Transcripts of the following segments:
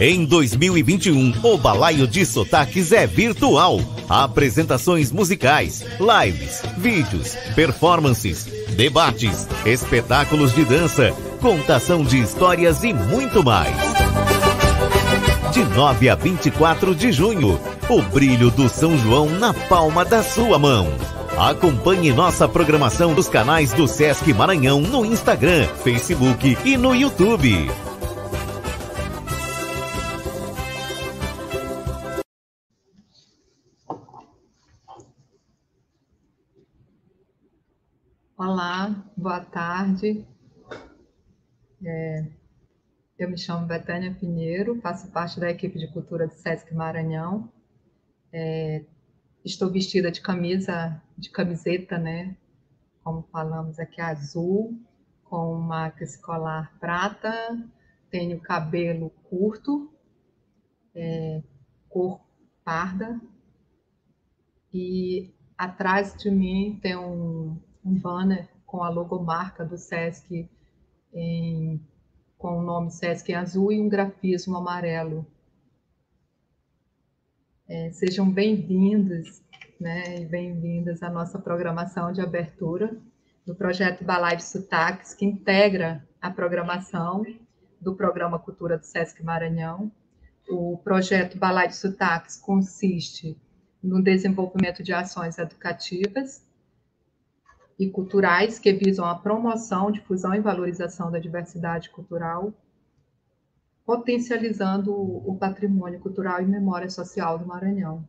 Em 2021, o Balaio de Sotaques é virtual. Apresentações musicais, lives, vídeos, performances, debates, espetáculos de dança, contação de histórias e muito mais. De 9 a 24 de junho, o brilho do São João na palma da sua mão. Acompanhe nossa programação dos canais do Sesc Maranhão no Instagram, Facebook e no YouTube. Boa tarde. É, eu me chamo Betânia Pinheiro, faço parte da equipe de cultura do Sesc Maranhão. É, estou vestida de camisa, de camiseta, né? Como falamos aqui, azul, com uma escolar prata, tenho cabelo curto, é, cor parda, e atrás de mim tem um, um banner com a logomarca do SESC em com o nome Sesc em azul e um grafismo amarelo. É, sejam bem-vindos né, e bem-vindas à nossa programação de abertura do projeto Balai de Sotaques, que integra a programação do programa Cultura do Sesc Maranhão. O projeto Balai de Sotaques consiste no desenvolvimento de ações educativas e culturais que visam a promoção, difusão e valorização da diversidade cultural, potencializando o patrimônio cultural e memória social do Maranhão.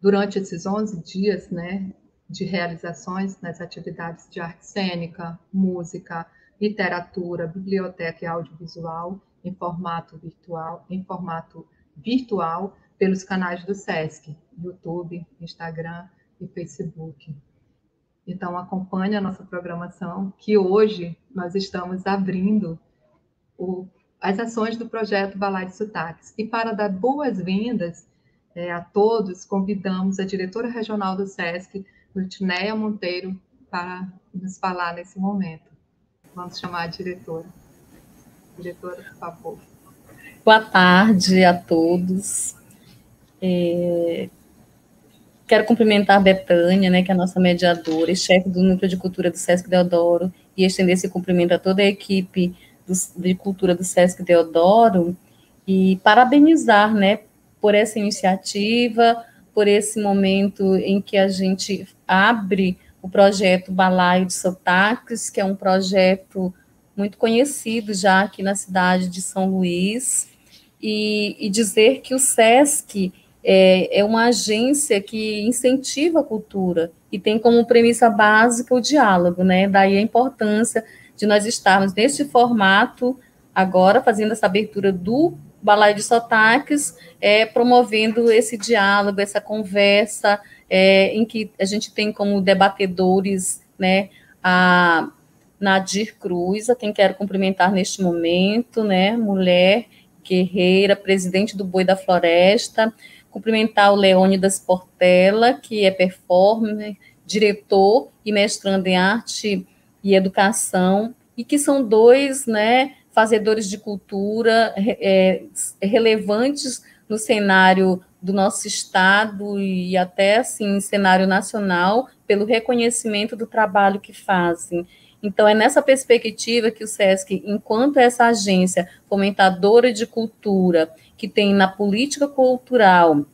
Durante esses 11 dias né, de realizações nas atividades de arte cênica, música, literatura, biblioteca e audiovisual em formato virtual, em formato virtual pelos canais do SESC, YouTube, Instagram e Facebook. Então, acompanhe a nossa programação, que hoje nós estamos abrindo o, as ações do projeto Balai de Sotaques. E para dar boas-vindas é, a todos, convidamos a diretora regional do SESC, Lutineia Monteiro, para nos falar nesse momento. Vamos chamar a diretora. Diretora, por favor. Boa tarde a todos. É, Quero cumprimentar a Betânia, né, que é a nossa mediadora e chefe do Núcleo de Cultura do Sesc Deodoro, e estender esse cumprimento a toda a equipe do, de cultura do Sesc Deodoro, e parabenizar, né, por essa iniciativa, por esse momento em que a gente abre o projeto Balaio de Sotaques, que é um projeto muito conhecido já aqui na cidade de São Luís, e, e dizer que o SESC é, é uma agência que incentiva a cultura e tem como premissa básica o diálogo, né? Daí a importância de nós estarmos neste formato agora, fazendo essa abertura do Balaio de Sotaques, é, promovendo esse diálogo, essa conversa, é, em que a gente tem como debatedores, né, a Nadir Cruz, a quem quero cumprimentar neste momento, né, mulher guerreira, presidente do Boi da Floresta, Cumprimentar o Leônidas Portela, que é performer, diretor e mestrando em arte e educação, e que são dois né, fazedores de cultura é, relevantes no cenário do nosso estado e até assim cenário nacional pelo reconhecimento do trabalho que fazem. Então é nessa perspectiva que o SESC, enquanto essa agência fomentadora de cultura que tem na política cultural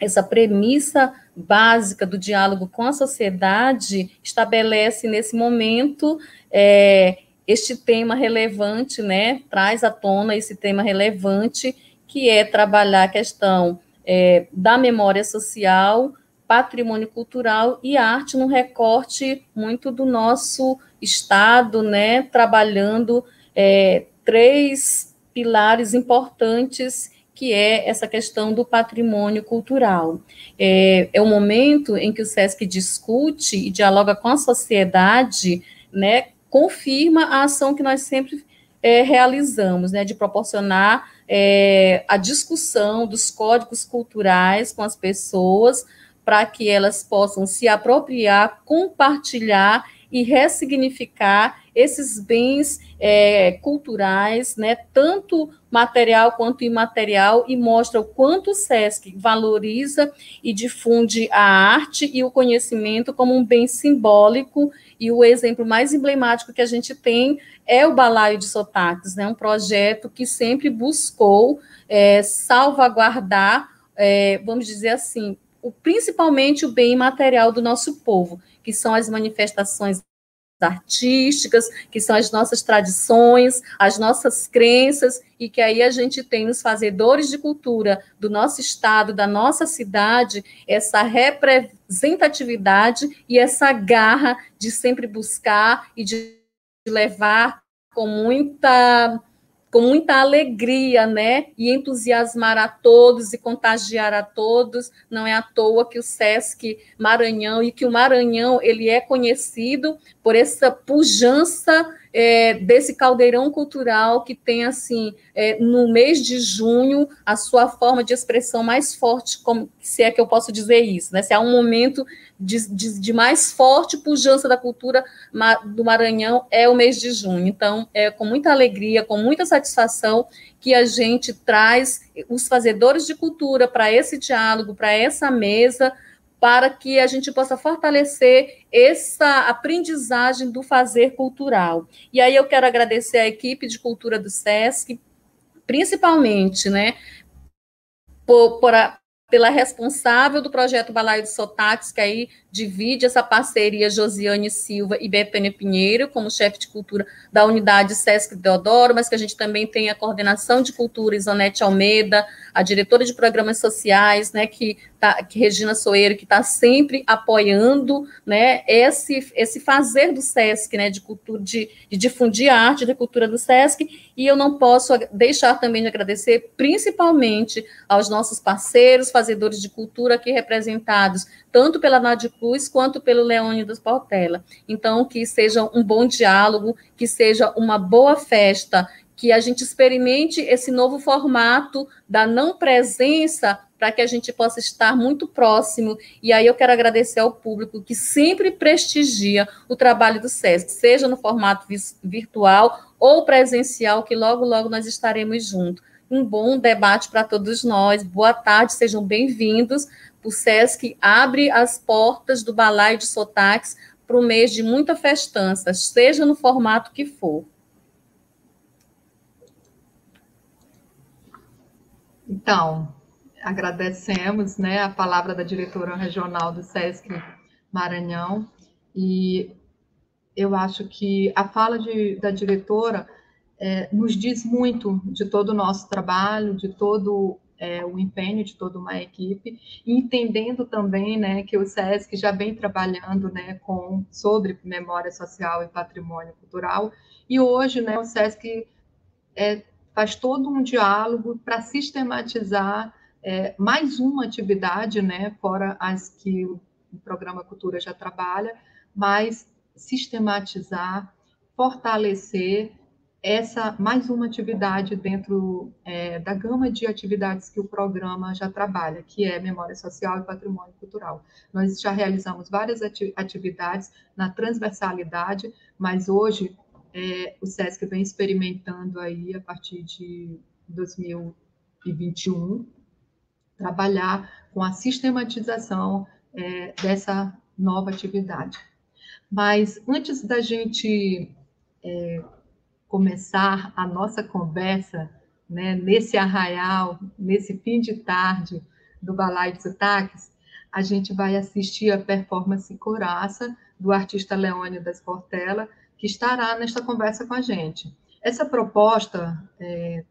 essa premissa básica do diálogo com a sociedade, estabelece nesse momento é, este tema relevante, né? Traz à tona esse tema relevante, que é trabalhar a questão é, da memória social, patrimônio cultural e arte no recorte muito do nosso Estado, né? Trabalhando é, três pilares importantes que é essa questão do patrimônio cultural. É, é o momento em que o SESC discute e dialoga com a sociedade, né, confirma a ação que nós sempre é, realizamos, né, de proporcionar é, a discussão dos códigos culturais com as pessoas, para que elas possam se apropriar, compartilhar e ressignificar esses bens é, culturais, né, tanto material quanto imaterial, e mostra o quanto o SESC valoriza e difunde a arte e o conhecimento como um bem simbólico, e o exemplo mais emblemático que a gente tem é o Balaio de Sotaques, né, um projeto que sempre buscou é, salvaguardar, é, vamos dizer assim, o, principalmente o bem material do nosso povo, que são as manifestações artísticas, que são as nossas tradições, as nossas crenças, e que aí a gente tem nos fazedores de cultura do nosso estado, da nossa cidade, essa representatividade e essa garra de sempre buscar e de levar com muita com muita alegria, né? E entusiasmar a todos e contagiar a todos. Não é à toa que o SESC Maranhão e que o Maranhão ele é conhecido por essa pujança é, desse caldeirão cultural que tem, assim, é, no mês de junho, a sua forma de expressão mais forte, como se é que eu posso dizer isso, né? Se há um momento de, de, de mais forte pujança da cultura do Maranhão, é o mês de junho. Então, é com muita alegria, com muita satisfação que a gente traz os fazedores de cultura para esse diálogo, para essa mesa, para que a gente possa fortalecer essa aprendizagem do fazer cultural. E aí eu quero agradecer à equipe de cultura do SESC, principalmente, né, por, por a, pela responsável do projeto Balaio de Sotaques, que aí divide essa parceria Josiane Silva e Betânia Pinheiro, como chefe de cultura da unidade Sesc Deodoro, mas que a gente também tem a coordenação de cultura Isonete Almeida, a diretora de programas sociais, né, que, tá, que Regina Soeiro, que está sempre apoiando, né, esse, esse fazer do Sesc, né, de cultura, de, de difundir a arte da cultura do Sesc, e eu não posso deixar também de agradecer, principalmente aos nossos parceiros, fazedores de cultura aqui representados, tanto pela Nádia Cruz quanto pelo Leônidas Portela. Então, que seja um bom diálogo, que seja uma boa festa, que a gente experimente esse novo formato da não presença para que a gente possa estar muito próximo. E aí eu quero agradecer ao público que sempre prestigia o trabalho do SESC, seja no formato virtual ou presencial, que logo, logo nós estaremos juntos. Um bom debate para todos nós. Boa tarde, sejam bem-vindos o SESC abre as portas do balaio de sotaques para o mês de muita festança, seja no formato que for. Então, agradecemos né, a palavra da diretora regional do SESC Maranhão, e eu acho que a fala de, da diretora é, nos diz muito de todo o nosso trabalho, de todo é, o empenho de toda uma equipe, entendendo também né, que o SESC já vem trabalhando né, com, sobre memória social e patrimônio cultural, e hoje né, o SESC é, faz todo um diálogo para sistematizar é, mais uma atividade, né, fora as que o programa Cultura já trabalha, mas sistematizar, fortalecer essa mais uma atividade dentro é, da gama de atividades que o programa já trabalha, que é memória social e patrimônio cultural. Nós já realizamos várias atividades na transversalidade, mas hoje é, o SESC vem experimentando aí a partir de 2021 trabalhar com a sistematização é, dessa nova atividade. Mas antes da gente é, começar a nossa conversa né, nesse arraial, nesse fim de tarde do Balai de Sotaques, a gente vai assistir a performance Coraça, do artista Leônidas Portela, que estará nesta conversa com a gente. Essa proposta é,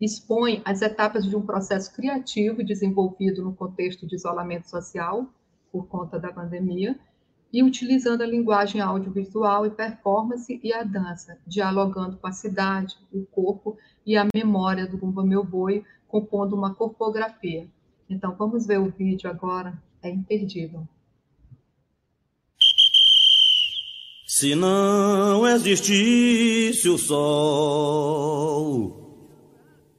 expõe as etapas de um processo criativo desenvolvido no contexto de isolamento social, por conta da pandemia, e utilizando a linguagem audiovisual e performance e a dança, dialogando com a cidade, o corpo e a memória do Bumba Meu Boi, compondo uma corpografia. Então, vamos ver o vídeo agora, é imperdível. Se não existisse o sol,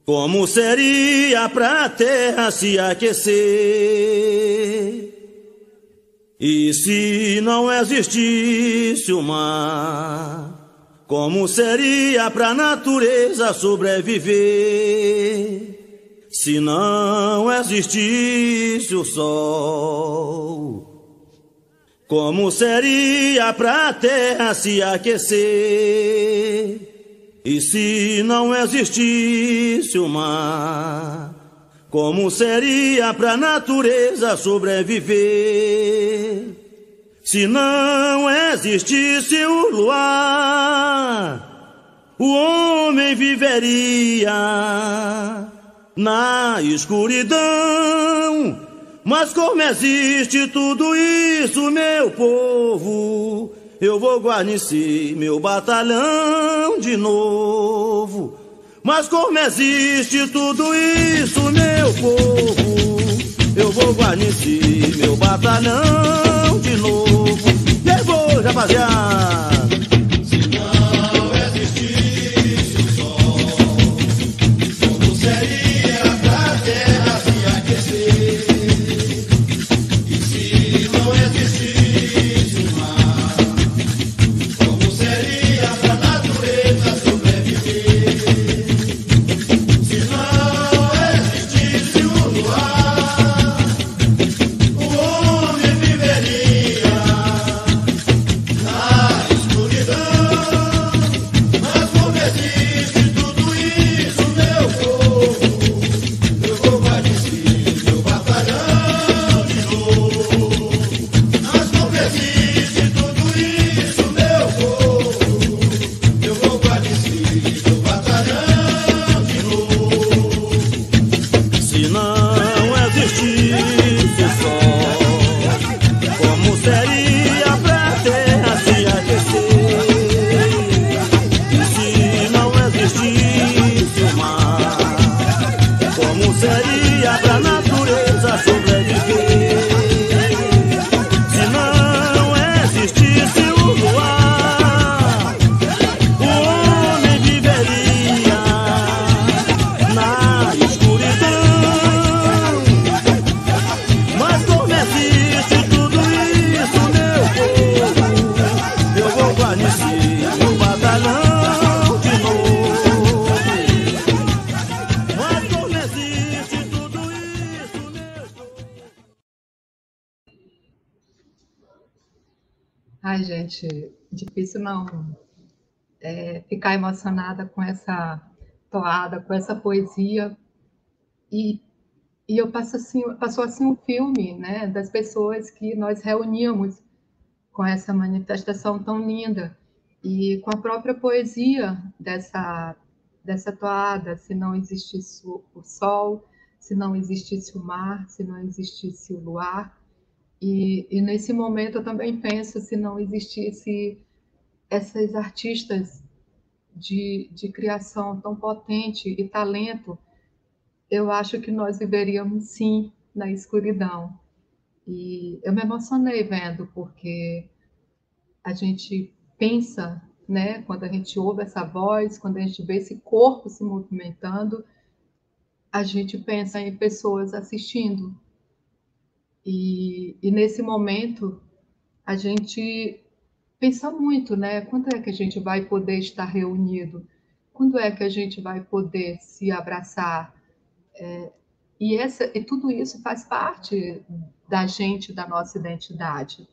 como seria para a terra se aquecer? E se não existisse o mar, Como seria pra natureza sobreviver se não existisse o sol? Como seria pra terra se aquecer? E se não existisse o mar? Como seria pra natureza sobreviver? Se não existisse o luar, o homem viveria na escuridão. Mas como existe tudo isso, meu povo, eu vou guarnecer meu batalhão de novo. Mas como existe tudo isso, meu povo, eu vou guarnecer meu batalhão a pasear. Levou, rapaziada. não é, ficar emocionada com essa toada, com essa poesia. E, e eu passo assim, passou assim um filme né, das pessoas que nós reunimos com essa manifestação tão linda e com a própria poesia dessa, dessa toada, se não existisse o sol, se não existisse o mar, se não existisse o luar. E, e nesse momento eu também penso se não existisse essas artistas de, de criação tão potente e talento, eu acho que nós viveríamos sim na escuridão. E eu me emocionei vendo, porque a gente pensa, né, quando a gente ouve essa voz, quando a gente vê esse corpo se movimentando, a gente pensa em pessoas assistindo. E, e nesse momento, a gente pensa muito, né? Quando é que a gente vai poder estar reunido? Quando é que a gente vai poder se abraçar? É, e, essa, e tudo isso faz parte da gente, da nossa identidade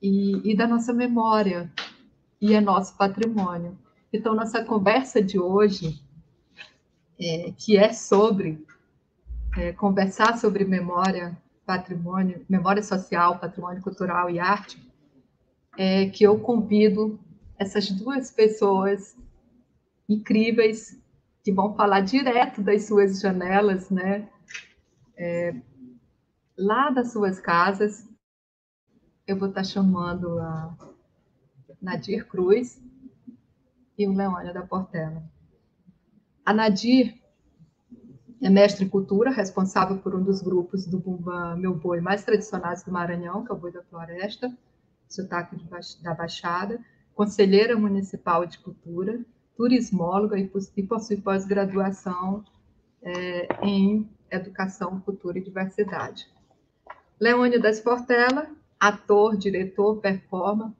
e, e da nossa memória e é nosso patrimônio. Então, nossa conversa de hoje, é, que é sobre é, conversar sobre memória, patrimônio, memória social, patrimônio cultural e arte, é que eu convido essas duas pessoas incríveis que vão falar direto das suas janelas, né? É, lá das suas casas. Eu vou estar chamando a Nadir Cruz e o Leônia da Portela. A Nadir é mestre em cultura, responsável por um dos grupos do Bumba Meu Boi mais tradicionais do Maranhão, que é o Boi da Floresta sotaque da Baixada, conselheira municipal de cultura, turismóloga e, possui pós-graduação é, em educação, cultura e diversidade. Leônio das Portela, ator, diretor, performer,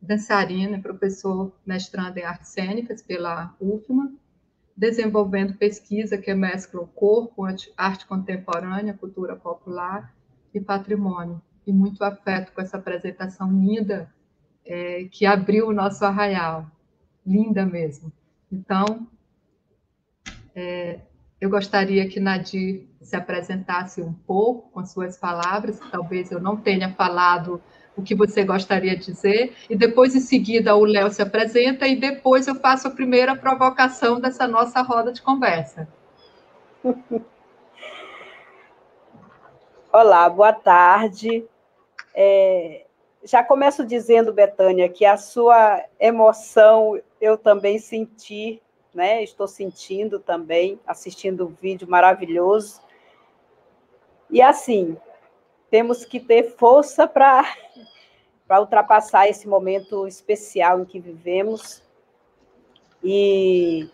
dançarina e professor mestrando em artes cênicas pela UFMA, desenvolvendo pesquisa que mescla o corpo, arte contemporânea, cultura popular e patrimônio. E muito afeto com essa apresentação linda é, que abriu o nosso arraial. Linda mesmo. Então, é, eu gostaria que Nadir se apresentasse um pouco com suas palavras, talvez eu não tenha falado o que você gostaria de dizer, e depois, em seguida, o Léo se apresenta, e depois eu faço a primeira provocação dessa nossa roda de conversa. Olá, boa tarde. É, já começo dizendo, Betânia, que a sua emoção eu também senti, né? Estou sentindo também, assistindo o vídeo maravilhoso. E assim, temos que ter força para ultrapassar esse momento especial em que vivemos. E,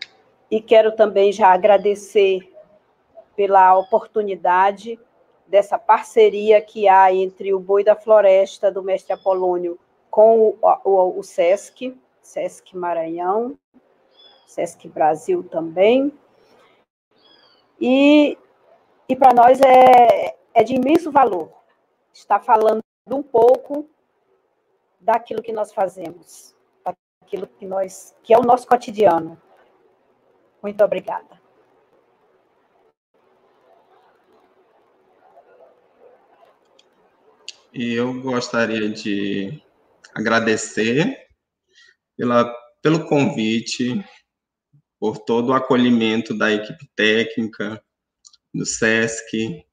e quero também já agradecer pela oportunidade dessa parceria que há entre o Boi da Floresta do Mestre Apolônio com o, o, o SESC, SESC Maranhão, SESC Brasil também. E, e para nós é, é de imenso valor está falando um pouco daquilo que nós fazemos, daquilo que nós, que é o nosso cotidiano. Muito obrigada. Eu gostaria de agradecer pela, pelo convite, por todo o acolhimento da equipe técnica, do SESC,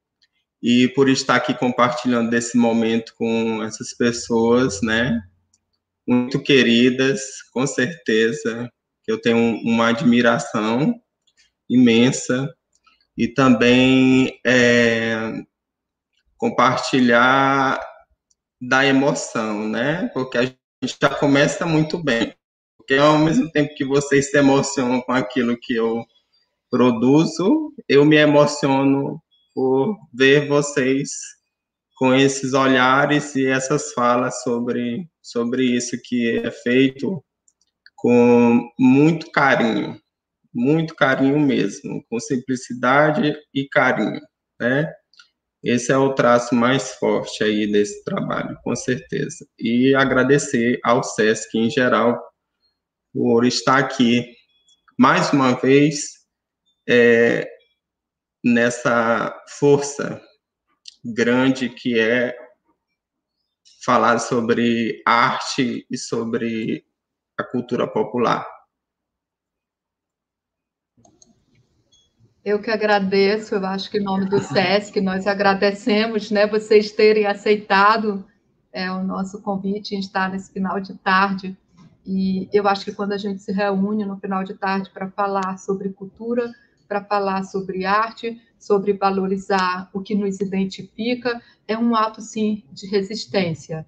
e por estar aqui compartilhando desse momento com essas pessoas, né? Muito queridas, com certeza, que eu tenho uma admiração imensa e também é, compartilhar da emoção, né? Porque a gente já começa muito bem. Porque ao mesmo tempo que vocês se emocionam com aquilo que eu produzo, eu me emociono por ver vocês com esses olhares e essas falas sobre, sobre isso que é feito com muito carinho, muito carinho mesmo, com simplicidade e carinho, né? Esse é o traço mais forte aí desse trabalho, com certeza. E agradecer ao SESC em geral por estar aqui mais uma vez é, nessa força grande que é falar sobre arte e sobre a cultura popular. Eu que agradeço, eu acho que em nome do SESC, nós agradecemos né, vocês terem aceitado é, o nosso convite em estar nesse final de tarde. E eu acho que quando a gente se reúne no final de tarde para falar sobre cultura, para falar sobre arte, sobre valorizar o que nos identifica, é um ato, sim, de resistência.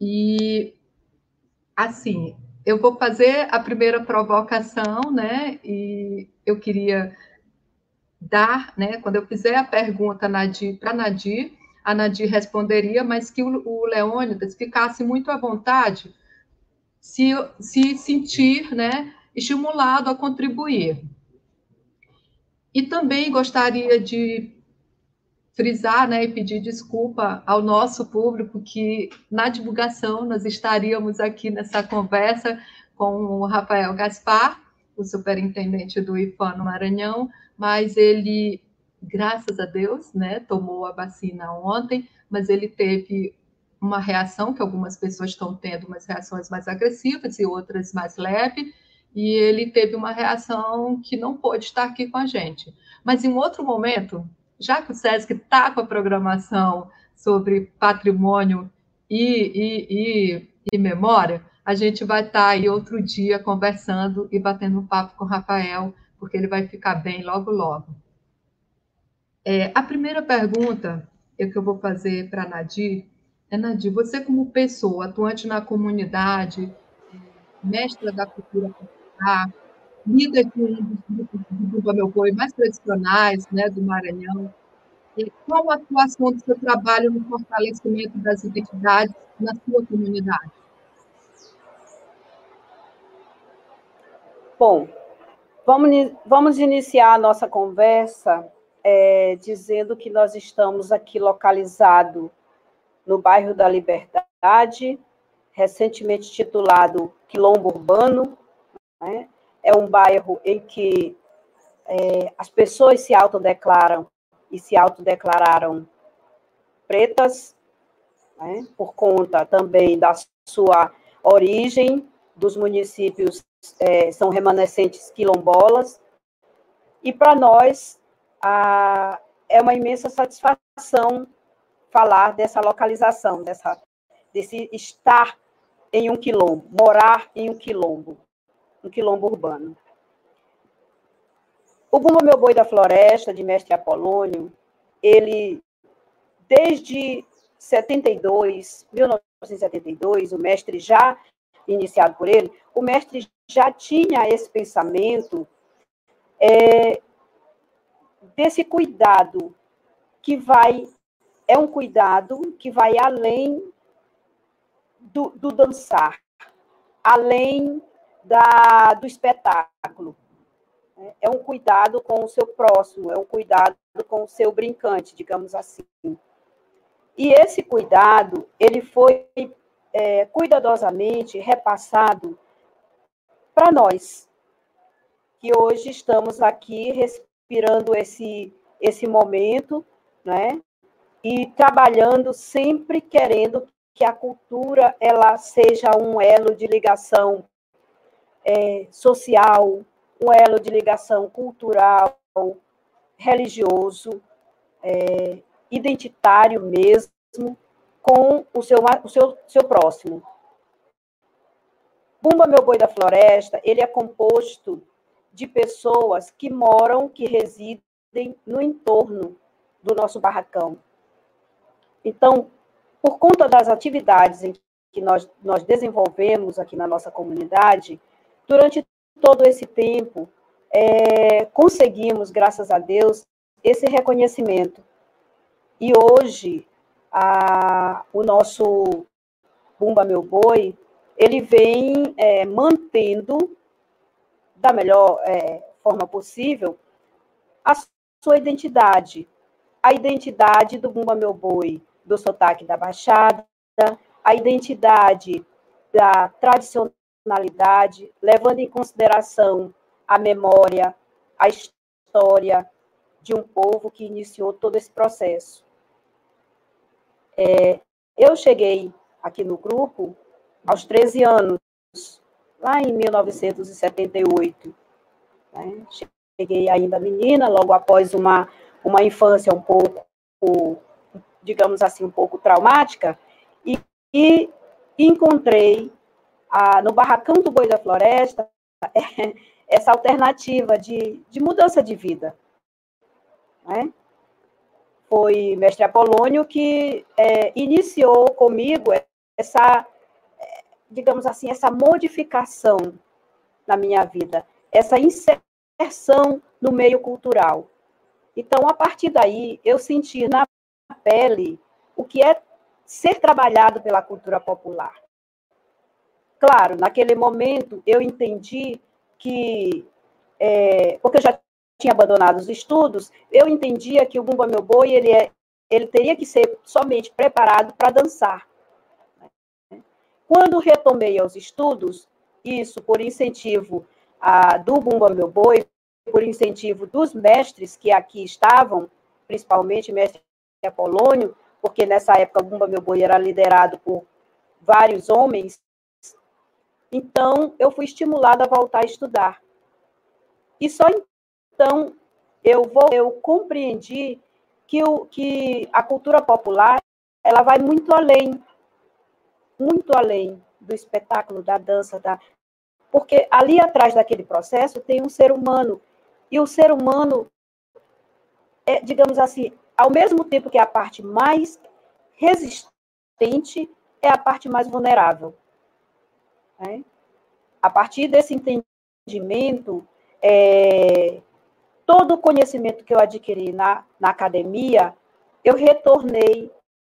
E, assim, eu vou fazer a primeira provocação, né? E eu queria dar, né? Quando eu fizer a pergunta para Nadir, a Nadir responderia, mas que o, o Leônidas ficasse muito à vontade se, se sentir, né? Estimulado a contribuir. E também gostaria de frisar né, e pedir desculpa ao nosso público que na divulgação nós estaríamos aqui nessa conversa com o Rafael Gaspar, o superintendente do IFAM no Maranhão, mas ele, graças a Deus, né, tomou a vacina ontem, mas ele teve uma reação que algumas pessoas estão tendo, umas reações mais agressivas e outras mais leves, e ele teve uma reação que não pôde estar aqui com a gente. Mas em outro momento, já que o SESC está com a programação sobre patrimônio e, e, e, e, memória, a gente vai estar aí outro dia conversando e batendo um papo com o Rafael, porque ele vai ficar bem logo, logo. É, a primeira pergunta que eu vou fazer para a Nadir é, Nadir, você como pessoa atuante na comunidade, mestra da cultura popular, Pará, líder de um dos grupos Meu Coi mais tradicionais né, do Maranhão. E qual a atuação do seu trabalho no fortalecimento das identidades na sua comunidade? Bom, vamos, vamos iniciar a nossa conversa é, dizendo que nós estamos aqui localizado no bairro da Liberdade, recentemente titulado Quilombo Urbano, né? É um bairro em que é, as pessoas se autodeclaram e se autodeclararam pretas, né? por conta também da sua origem, dos municípios é, são remanescentes quilombolas, e para nós a, é uma imensa satisfação falar dessa localização, dessa, desse estar em um quilombo, morar em um quilombo, um quilombo urbano. O Bumba Meu Boi da Floresta, de Mestre Apolônio, ele, desde 72, 1972, o mestre já iniciado por ele, o mestre já tinha esse pensamento é, desse cuidado que vai é um cuidado que vai além do, do dançar, além da, do espetáculo. É um cuidado com o seu próximo, é um cuidado com o seu brincante, digamos assim. E esse cuidado, ele foi é, cuidadosamente repassado para nós, que hoje estamos aqui respirando esse, esse momento, né? E trabalhando sempre querendo que a cultura ela seja um elo de ligação é, social, um elo de ligação cultural, religioso, é, identitário mesmo, com o seu, o seu, seu próximo. Bumba Meu Boi da Floresta, ele é composto de pessoas que moram, que residem no entorno do nosso barracão. Então, por conta das atividades que nós, nós desenvolvemos aqui na nossa comunidade, durante todo esse tempo, é, conseguimos, graças a Deus, esse reconhecimento. E hoje, a, o nosso Bumba Meu Boi, ele vem é, mantendo, da melhor é, forma possível, a sua identidade. A identidade do Bumba Meu Boi, do sotaque da Baixada, a identidade da tradicionalidade, levando em consideração a memória, a história de um povo que iniciou todo esse processo. É, eu cheguei aqui no grupo aos 13 anos, lá em 1978. Né? Cheguei ainda menina, logo após uma, uma infância um pouco digamos assim, um pouco traumática, e, e encontrei a, no Barracão do Boi da Floresta essa alternativa de, de mudança de vida. Né? Foi mestre Apolônio que é, iniciou comigo essa, digamos assim, essa modificação na minha vida, essa inserção no meio cultural. Então, a partir daí, eu senti na pele o que é ser trabalhado pela cultura popular. Claro, naquele momento eu entendi que, é, porque eu já tinha abandonado os estudos, eu entendia que o Bumba Meu Boi ele, é, ele teria que ser somente preparado para dançar. Quando retomei aos estudos, isso por incentivo a, do Bumba Meu Boi, por incentivo dos mestres que aqui estavam, principalmente mestre Apolônio, porque nessa época o Bumba Meu Boi era liderado por vários homens. Então, eu fui estimulada a voltar a estudar. E só então eu vou, eu compreendi que, o, que a cultura popular ela vai muito além, muito além do espetáculo, da dança, da, porque ali atrás daquele processo tem um ser humano e o ser humano é, digamos assim, ao mesmo tempo que é a parte mais resistente, é a parte mais vulnerável. Né? A partir desse entendimento, é, todo o conhecimento que eu adquiri na, na academia, eu retornei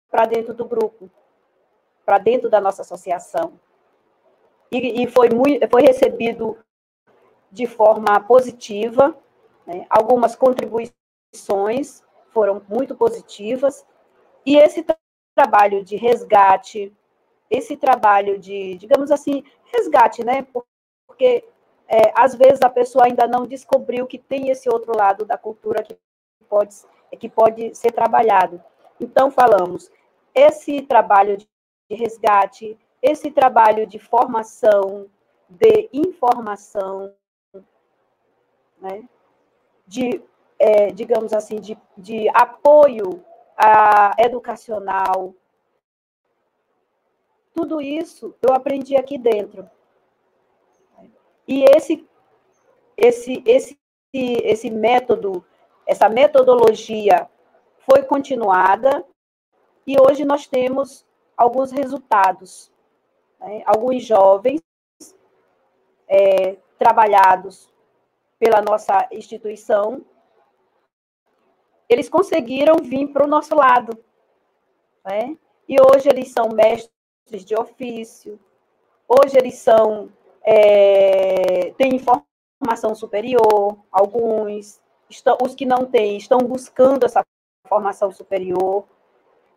para dentro do grupo, para dentro da nossa associação. E, e, foi, muito, foi recebido de forma positiva, né? algumas contribuições foram muito positivas, e esse trabalho de resgate, esse trabalho de, digamos assim, resgate, né? Porque é, às vezes a pessoa ainda não descobriu que tem esse outro lado da cultura que pode, que pode ser trabalhado. Então, falamos, esse trabalho de resgate, esse trabalho de formação, de informação, né? de, é, digamos assim, de, de apoio a, educacional. Tudo isso eu aprendi aqui dentro. E esse, esse, esse, esse método, essa metodologia foi continuada e hoje nós temos alguns resultados. Né? Alguns jovens é, trabalhados pela nossa instituição, eles conseguiram vir para o nosso lado. Né? E hoje eles são mestres de ofício, hoje eles são é, têm formação superior, alguns, estão, os que não têm, estão buscando essa formação superior.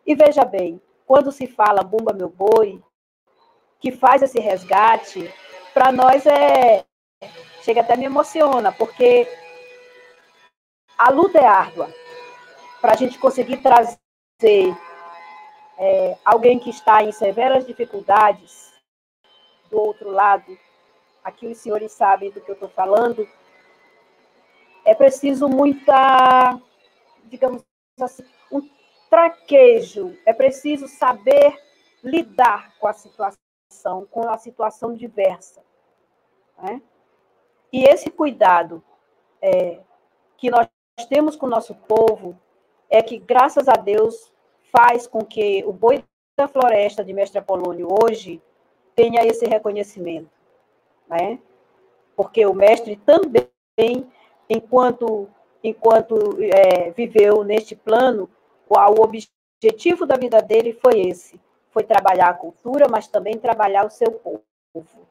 E veja bem, quando se fala Bumba Meu Boi, que faz esse resgate, para nós é. Chega até me emociona, porque a luta é árdua. Para a gente conseguir trazer é, alguém que está em severas dificuldades do outro lado, aqui os senhores sabem do que eu estou falando, é preciso muita, digamos assim, um traquejo, é preciso saber lidar com a situação, com a situação diversa. Né? E esse cuidado é, que nós temos com o nosso povo é que, graças a Deus, faz com que o boi da floresta de Mestre Apolônio hoje tenha esse reconhecimento né? Porque o mestre também, enquanto enquanto é, viveu neste plano, o, o objetivo da vida dele foi esse, foi trabalhar a cultura, mas também trabalhar o seu povo.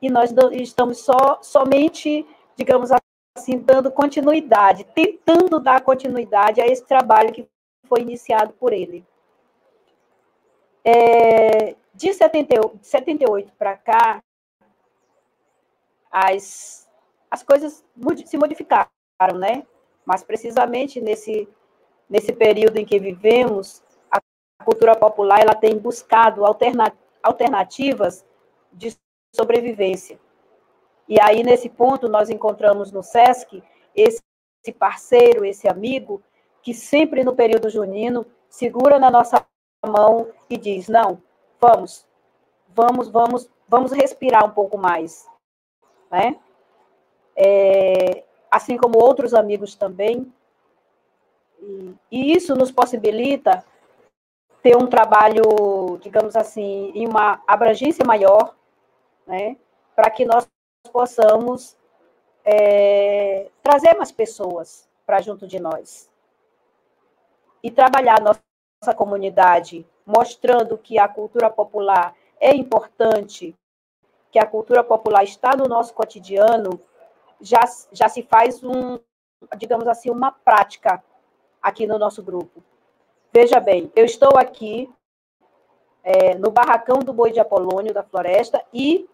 E nós estamos só somente, digamos assim, dando continuidade, tentando dar continuidade a esse trabalho que foi iniciado por ele. É, de 78 para cá, as, as coisas se modificaram, né? Mas precisamente nesse, nesse período em que vivemos, a cultura popular ela tem buscado alterna, alternativas de sobrevivência. E aí, nesse ponto, nós encontramos no SESC esse parceiro, esse amigo, que sempre no período junino segura na nossa mão e diz: não, vamos, vamos, vamos, vamos respirar um pouco mais né? É, assim como outros amigos também. E, e isso nos possibilita ter um trabalho, digamos assim, em uma abrangência maior, né? Para que nós possamos é, trazer mais pessoas para junto de nós. E trabalhar nossa, comunidade, mostrando que a cultura popular é importante que a cultura popular está no nosso cotidiano, já, já se faz um, digamos assim, uma prática aqui no nosso grupo. Veja bem, eu estou aqui é, no barracão do Boi de Apolônio da Floresta e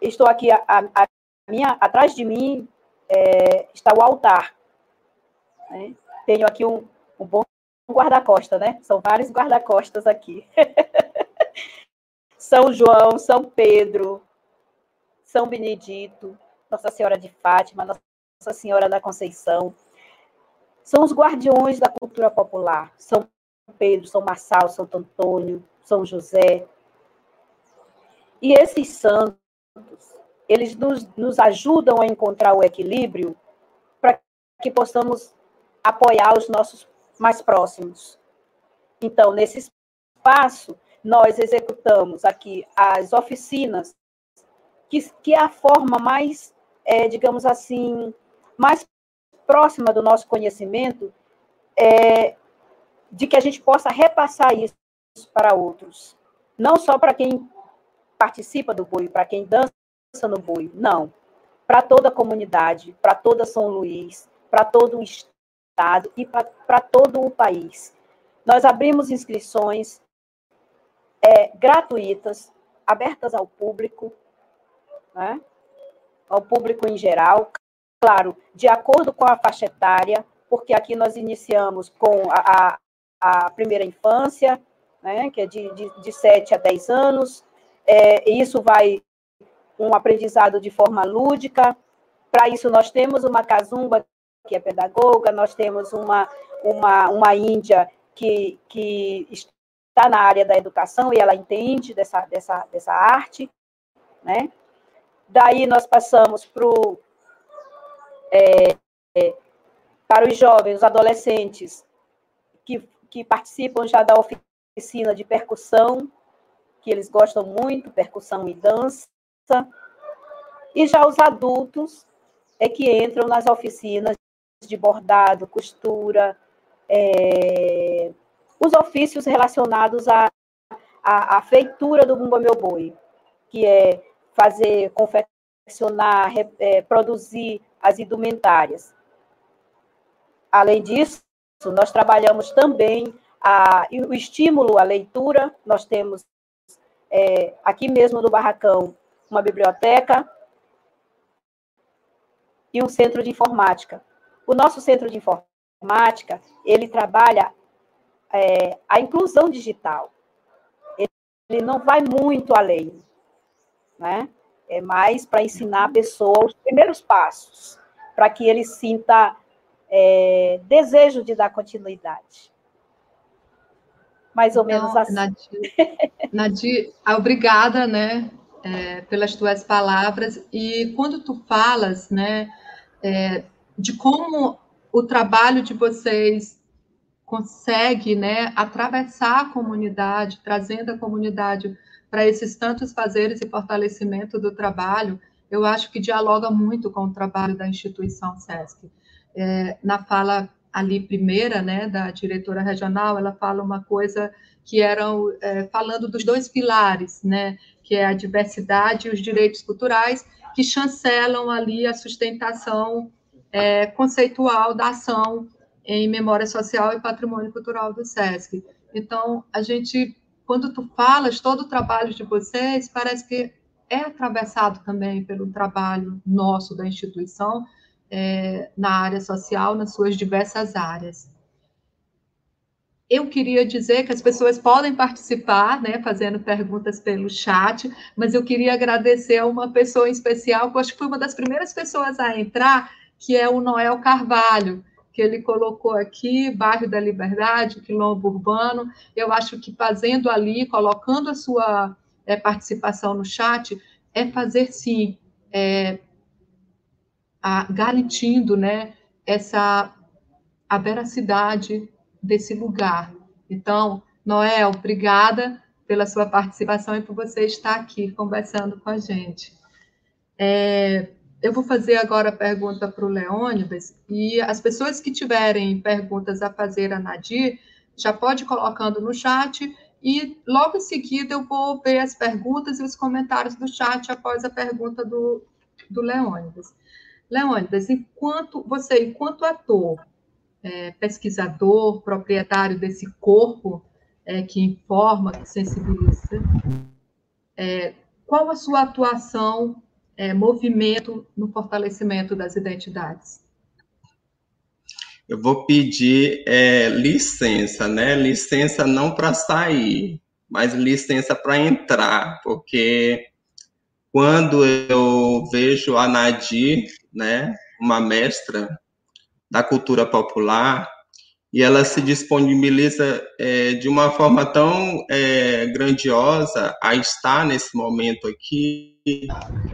estou aqui a, a minha, atrás de mim é, está o altar. Né? Tenho aqui um, um bom guarda-costa, né? São vários guarda-costas aqui. São João, São Pedro, são Benedito, Nossa Senhora de Fátima, Nossa Senhora da Conceição. São os guardiões da cultura popular. São Pedro, São Marçal, São Antônio, São José. E esses santos, eles nos, nos ajudam a encontrar o equilíbrio para que possamos apoiar os nossos mais próximos. Então, nesse espaço, nós executamos aqui as oficinas que, que é a forma mais, é, digamos assim, mais próxima do nosso conhecimento é, de que a gente possa repassar isso para outros. Não só para quem participa do boi, para quem dança no boi, não. para toda a comunidade, para toda São Luís, para todo o estado e para todo o país. Nós abrimos inscrições é, gratuitas, abertas ao público, né? ao público em geral, claro, de acordo com a faixa etária, porque aqui nós iniciamos com a, a, a primeira infância, né, que é de, de, de 7 a 10 anos, é, isso vai um aprendizado de forma lúdica, para isso nós temos uma casumba, que é pedagoga, nós temos uma, uma, uma índia que, que está na área da educação e ela entende dessa, dessa, dessa arte, né? Daí nós passamos pro, é, é, para os jovens, os adolescentes, que, que participam já da oficina de percussão, que eles gostam muito, percussão e dança. E já os adultos é que entram nas oficinas de bordado, costura, é, os ofícios relacionados à, à, à feitura do Bumba Meu Boi, que é fazer, confeccionar, é, produzir as indumentárias. Além disso, nós trabalhamos também a, o estímulo à leitura, nós temos é, aqui mesmo no Barracão uma biblioteca e um centro de informática. O nosso centro de informática, ele trabalha é, a inclusão digital. Ele não vai muito além, né? É mais para ensinar a pessoa os primeiros passos, para que ele sinta é, desejo de dar continuidade. Mais ou então, menos assim. Nadir, Nadir obrigada, né, é, pelas tuas palavras. E quando tu falas, né, é, de como o trabalho de vocês consegue, né, atravessar a comunidade, trazendo a comunidade para esses tantos fazeres e fortalecimento do trabalho, eu acho que dialoga muito com o trabalho da instituição SESC. É, na fala ali primeira, né, da diretora regional, ela fala uma coisa que eram é, falando dos dois pilares, né, que é a diversidade e os direitos culturais, que chancelam ali a sustentação é, conceitual da ação em memória social e patrimônio cultural do SESC. Então, a gente quando tu falas todo o trabalho de vocês, parece que é atravessado também pelo trabalho nosso da instituição é, na área social, nas suas diversas áreas. Eu queria dizer que as pessoas podem participar, né, fazendo perguntas pelo chat, mas eu queria agradecer a uma pessoa em especial, que eu acho que foi uma das primeiras pessoas a entrar, que é o Noel Carvalho que ele colocou aqui, bairro da Liberdade, quilombo urbano. Eu acho que fazendo ali, colocando a sua é, participação no chat, é fazer sim, é, a, garantindo né, essa a veracidade desse lugar. Então, Noel, obrigada pela sua participação e por você estar aqui conversando com a gente. É, eu vou fazer agora a pergunta para o Leônidas, e as pessoas que tiverem perguntas a fazer a Nadir, já pode ir colocando no chat, e logo em seguida eu vou ver as perguntas e os comentários do chat após a pergunta do, do Leônidas. Leônidas, enquanto você, enquanto ator, é, pesquisador, proprietário desse corpo é, que informa, que sensibiliza, é, qual a sua atuação é, movimento no fortalecimento das identidades? Eu vou pedir é, licença, né? Licença não para sair, mas licença para entrar, porque quando eu vejo a Nadir, né, uma mestra da cultura popular, e ela se disponibiliza é, de uma forma tão é, grandiosa a estar nesse momento aqui,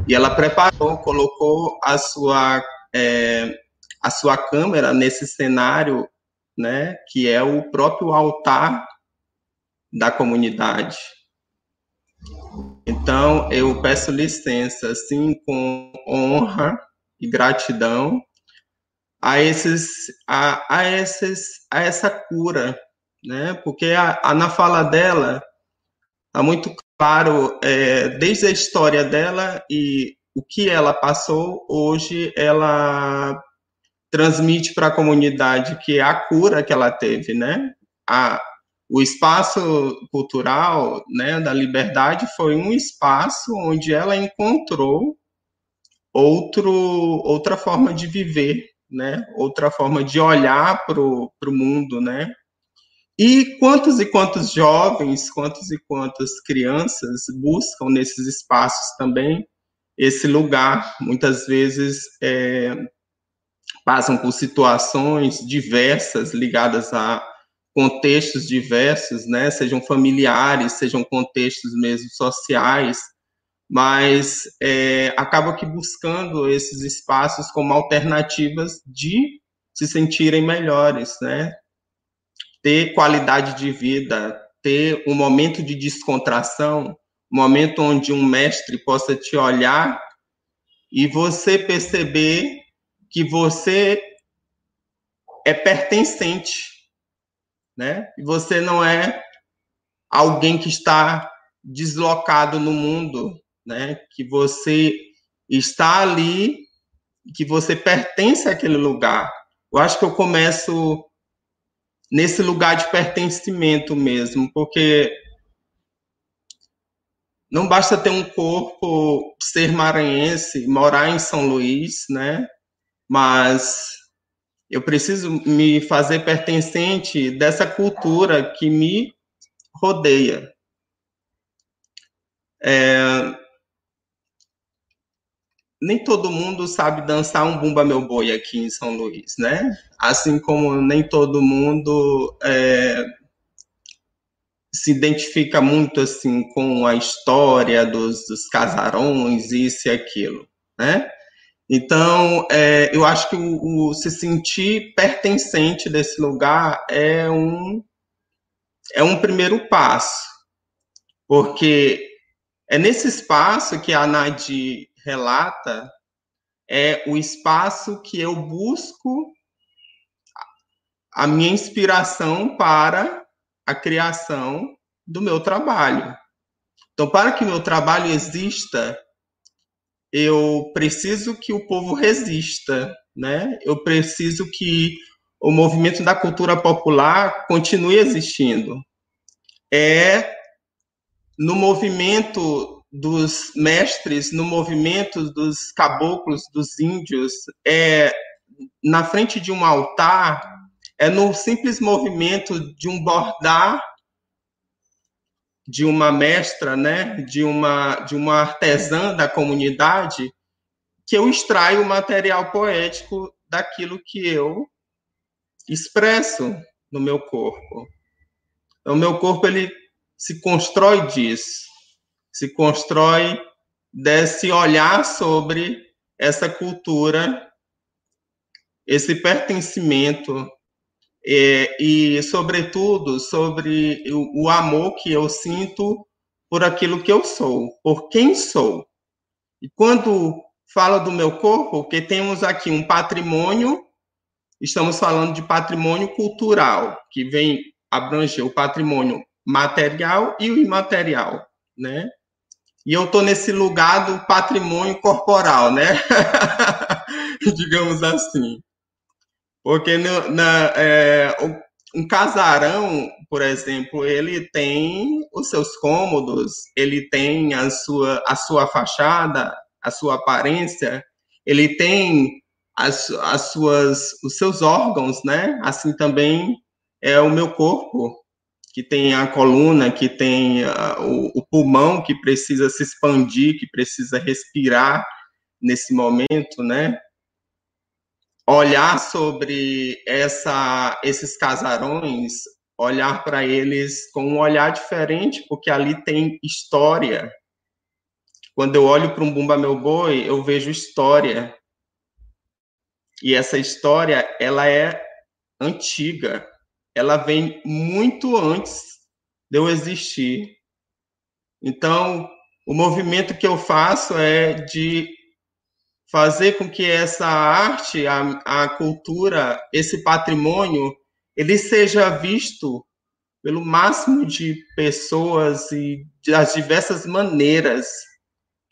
e ela preparou, colocou a sua, é, a sua câmera nesse cenário, né, que é o próprio altar da comunidade. Então, eu peço licença, assim, com honra e gratidão, a esses a, a esses a essa cura né porque a, a na fala dela está muito claro é, desde a história dela e o que ela passou, hoje ela transmite para a comunidade que é a cura que ela teve, né? A, o espaço cultural né, da liberdade foi um espaço onde ela encontrou outro, outra forma de viver, né? outra forma de olhar para o mundo. Né? E quantos e quantos jovens, quantos e quantas crianças buscam nesses espaços também esse lugar, muitas vezes é, passam por situações diversas ligadas a contextos diversos, né? Sejam familiares, sejam contextos mesmo sociais, mas é, acaba que buscando esses espaços como alternativas de se sentirem melhores, né? Ter qualidade de vida, ter um momento de descontração, um momento onde um mestre possa te olhar e você perceber que você é pertencente né? E você não é alguém que está deslocado no mundo, né? Que você está ali, que você pertence àquele lugar. Eu acho que eu começo nesse lugar de pertencimento mesmo, porque não basta ter um corpo, ser maranhense, morar em São Luís, né? Mas eu preciso me fazer pertencente dessa cultura que me rodeia. É... Nem todo mundo sabe dançar um bumba meu boi aqui em São Luís, né? Assim como nem todo mundo é... se identifica muito assim com a história dos, dos casarões, isso e aquilo, né? Então, é, eu acho que o, o, se sentir pertencente desse lugar é um, é um primeiro passo, porque é nesse espaço que a Nadi relata, é o espaço que eu busco a minha inspiração para a criação do meu trabalho. Então, para que o meu trabalho exista, eu preciso que o povo resista, né? Eu preciso que o movimento da cultura popular continue existindo. É no movimento dos mestres, no movimento dos caboclos, dos índios, é na frente de um altar, é no simples movimento de um bordar de uma mestra, né, de uma de uma artesã da comunidade, que eu extraio o material poético daquilo que eu expresso no meu corpo. Então, o meu corpo ele se constrói disso, se constrói desse olhar sobre essa cultura, esse pertencimento é, e, sobretudo, sobre o, o amor que eu sinto por aquilo que eu sou, por quem sou. E quando falo do meu corpo, que temos aqui um patrimônio, estamos falando de patrimônio cultural, que vem abranger o patrimônio material e o imaterial, né? E eu estou nesse lugar do patrimônio corporal, né? Digamos assim. Porque no, na, é, um casarão, por exemplo, ele tem os seus cômodos, ele tem a sua, a sua fachada, a sua aparência, ele tem as, as suas, os seus órgãos, né? Assim também é o meu corpo, que tem a coluna, que tem a, o, o pulmão que precisa se expandir, que precisa respirar nesse momento, né? olhar sobre essa, esses casarões, olhar para eles com um olhar diferente, porque ali tem história. Quando eu olho para um Bumba Meu Boi, eu vejo história. E essa história, ela é antiga. Ela vem muito antes de eu existir. Então, o movimento que eu faço é de fazer com que essa arte, a, a cultura, esse patrimônio, ele seja visto pelo máximo de pessoas e das diversas maneiras.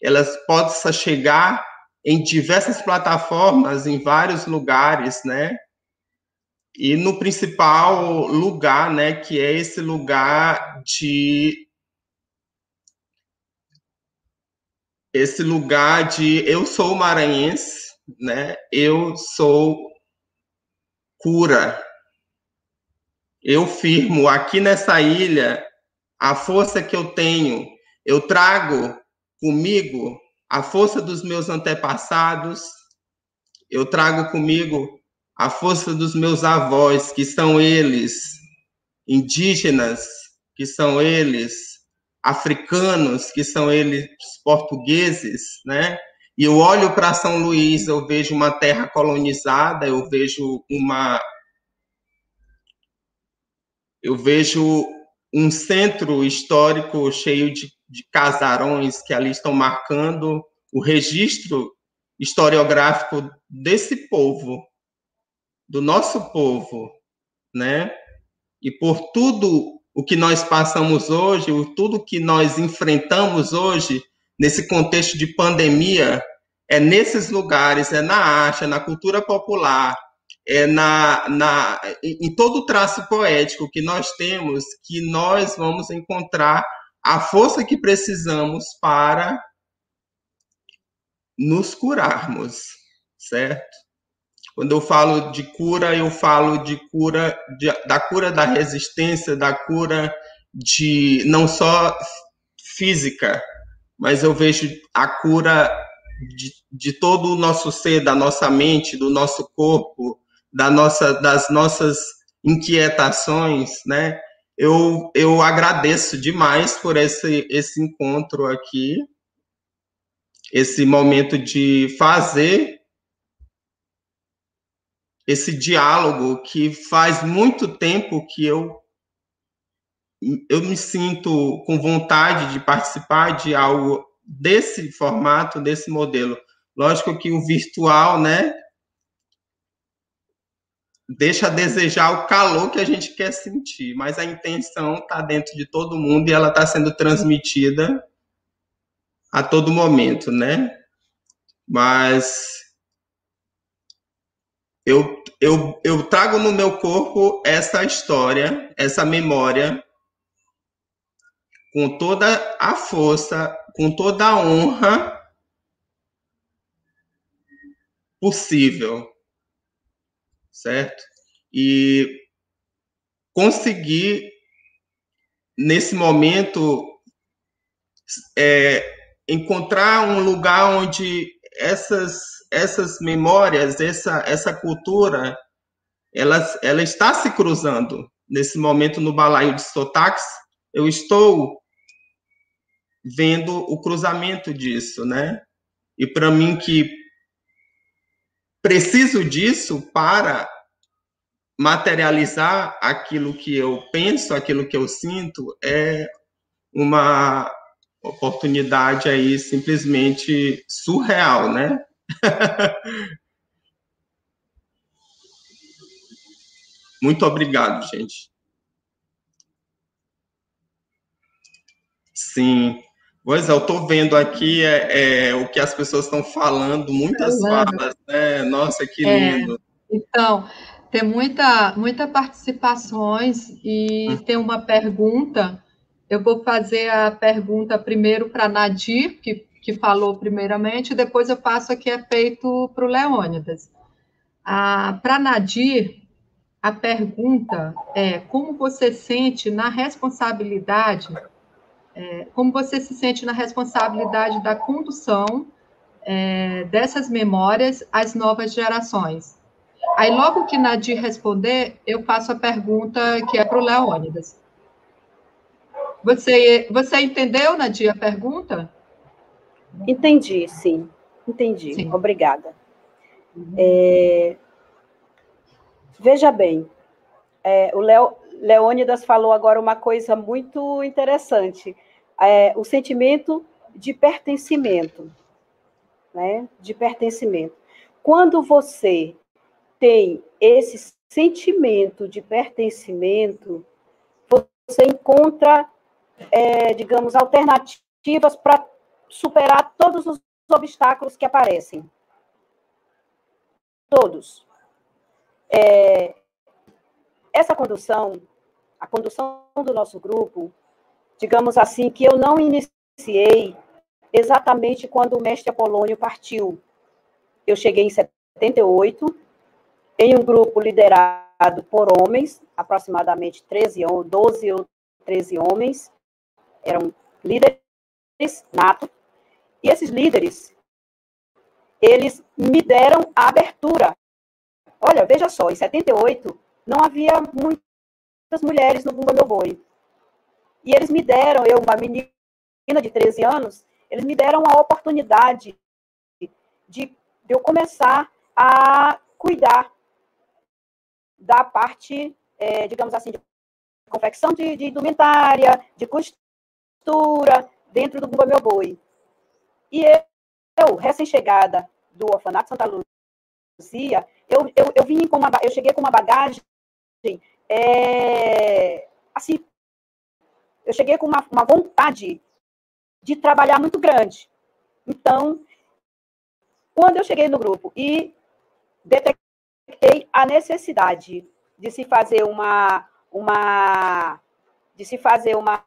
elas possam chegar em diversas plataformas, em vários lugares, né? E no principal lugar, né, que é esse lugar de esse lugar de eu sou maranhense, né? Eu sou cura. Eu firmo aqui nessa ilha a força que eu tenho. Eu trago comigo a força dos meus antepassados. Eu trago comigo a força dos meus avós, que são eles indígenas, que são eles africanos, que são eles portugueses, né? E eu olho para São Luís, eu vejo uma terra colonizada, eu vejo uma eu vejo um centro histórico cheio de, de casarões que ali estão marcando o registro historiográfico desse povo, do nosso povo, né? E por tudo o que nós passamos hoje, tudo que nós enfrentamos hoje, nesse contexto de pandemia, é nesses lugares, é na arte, é na cultura popular, é na, na, em todo o traço poético que nós temos que nós vamos encontrar a força que precisamos para nos curarmos, certo? Quando eu falo de cura, eu falo de cura de, da cura da resistência, da cura de não só física, mas eu vejo a cura de, de todo o nosso ser, da nossa mente, do nosso corpo, da nossa, das nossas inquietações, né? Eu, eu agradeço demais por esse, esse encontro aqui, esse momento de fazer esse diálogo que faz muito tempo que eu eu me sinto com vontade de participar de algo desse formato, desse modelo. Lógico que o virtual, né, deixa a desejar o calor que a gente quer sentir, mas a intenção está dentro de todo mundo e ela está sendo transmitida a todo momento, né? Mas eu, eu, eu trago no meu corpo essa história, essa memória, com toda a força, com toda a honra possível, certo? E conseguir, nesse momento, é, encontrar um lugar onde essas, essas memórias, essa, essa cultura, ela, ela está se cruzando. Nesse momento, no balaio de sotaques, eu estou vendo o cruzamento disso, né? E para mim que preciso disso para materializar aquilo que eu penso, aquilo que eu sinto, é uma oportunidade aí simplesmente surreal, né? Muito obrigado, gente. Sim. Pois é, eu estou vendo aqui é, é, o que as pessoas estão falando, muitas falas, né? Nossa, que é, lindo. É, então, tem muita, muita participações e hum. tem uma pergunta. Eu vou fazer a pergunta primeiro para Nadir, que, que falou primeiramente, depois eu passo aqui é feito para o Leônidas. Para Nadir, a pergunta é como você sente na responsabilidade é, como você se sente na responsabilidade da condução é, dessas memórias às novas gerações? Aí, logo que Nadir responder, eu faço a pergunta que é para o Leônidas. Você, você entendeu, Nadir, a pergunta? Entendi, sim. Entendi. Sim. Obrigada. Uhum. É, veja bem, é, o Leo, Leônidas falou agora uma coisa muito interessante é, o sentimento de pertencimento, né? De pertencimento. Quando você tem esse sentimento de pertencimento, você encontra, é, digamos, alternativas para superar todos os obstáculos que aparecem. Todos. É, essa condução, a condução do nosso grupo, digamos assim, que eu não iniciei exatamente quando o mestre Apolônio partiu. Eu cheguei em 78, em um grupo liderado por homens, aproximadamente 13 ou 12 ou 13 homens, eram líderes nato, e esses líderes, eles me deram a abertura. Olha, veja só, em 78 não havia muitas mulheres no Bumba Meu Boi. E eles me deram, eu, uma menina de 13 anos, eles me deram a oportunidade de, de eu começar a cuidar da parte, é, digamos assim, de confecção de, de indumentária, de costura, dentro do Bumba Meu Boi. E eu, recém-chegada do orfanato Santa Luzia, eu, eu, eu vim com uma, eu cheguei com uma bagagem, é, assim, eu cheguei com uma, uma vontade de trabalhar muito grande. Então, quando eu cheguei no grupo e detectei a necessidade de se fazer uma, uma de se fazer uma,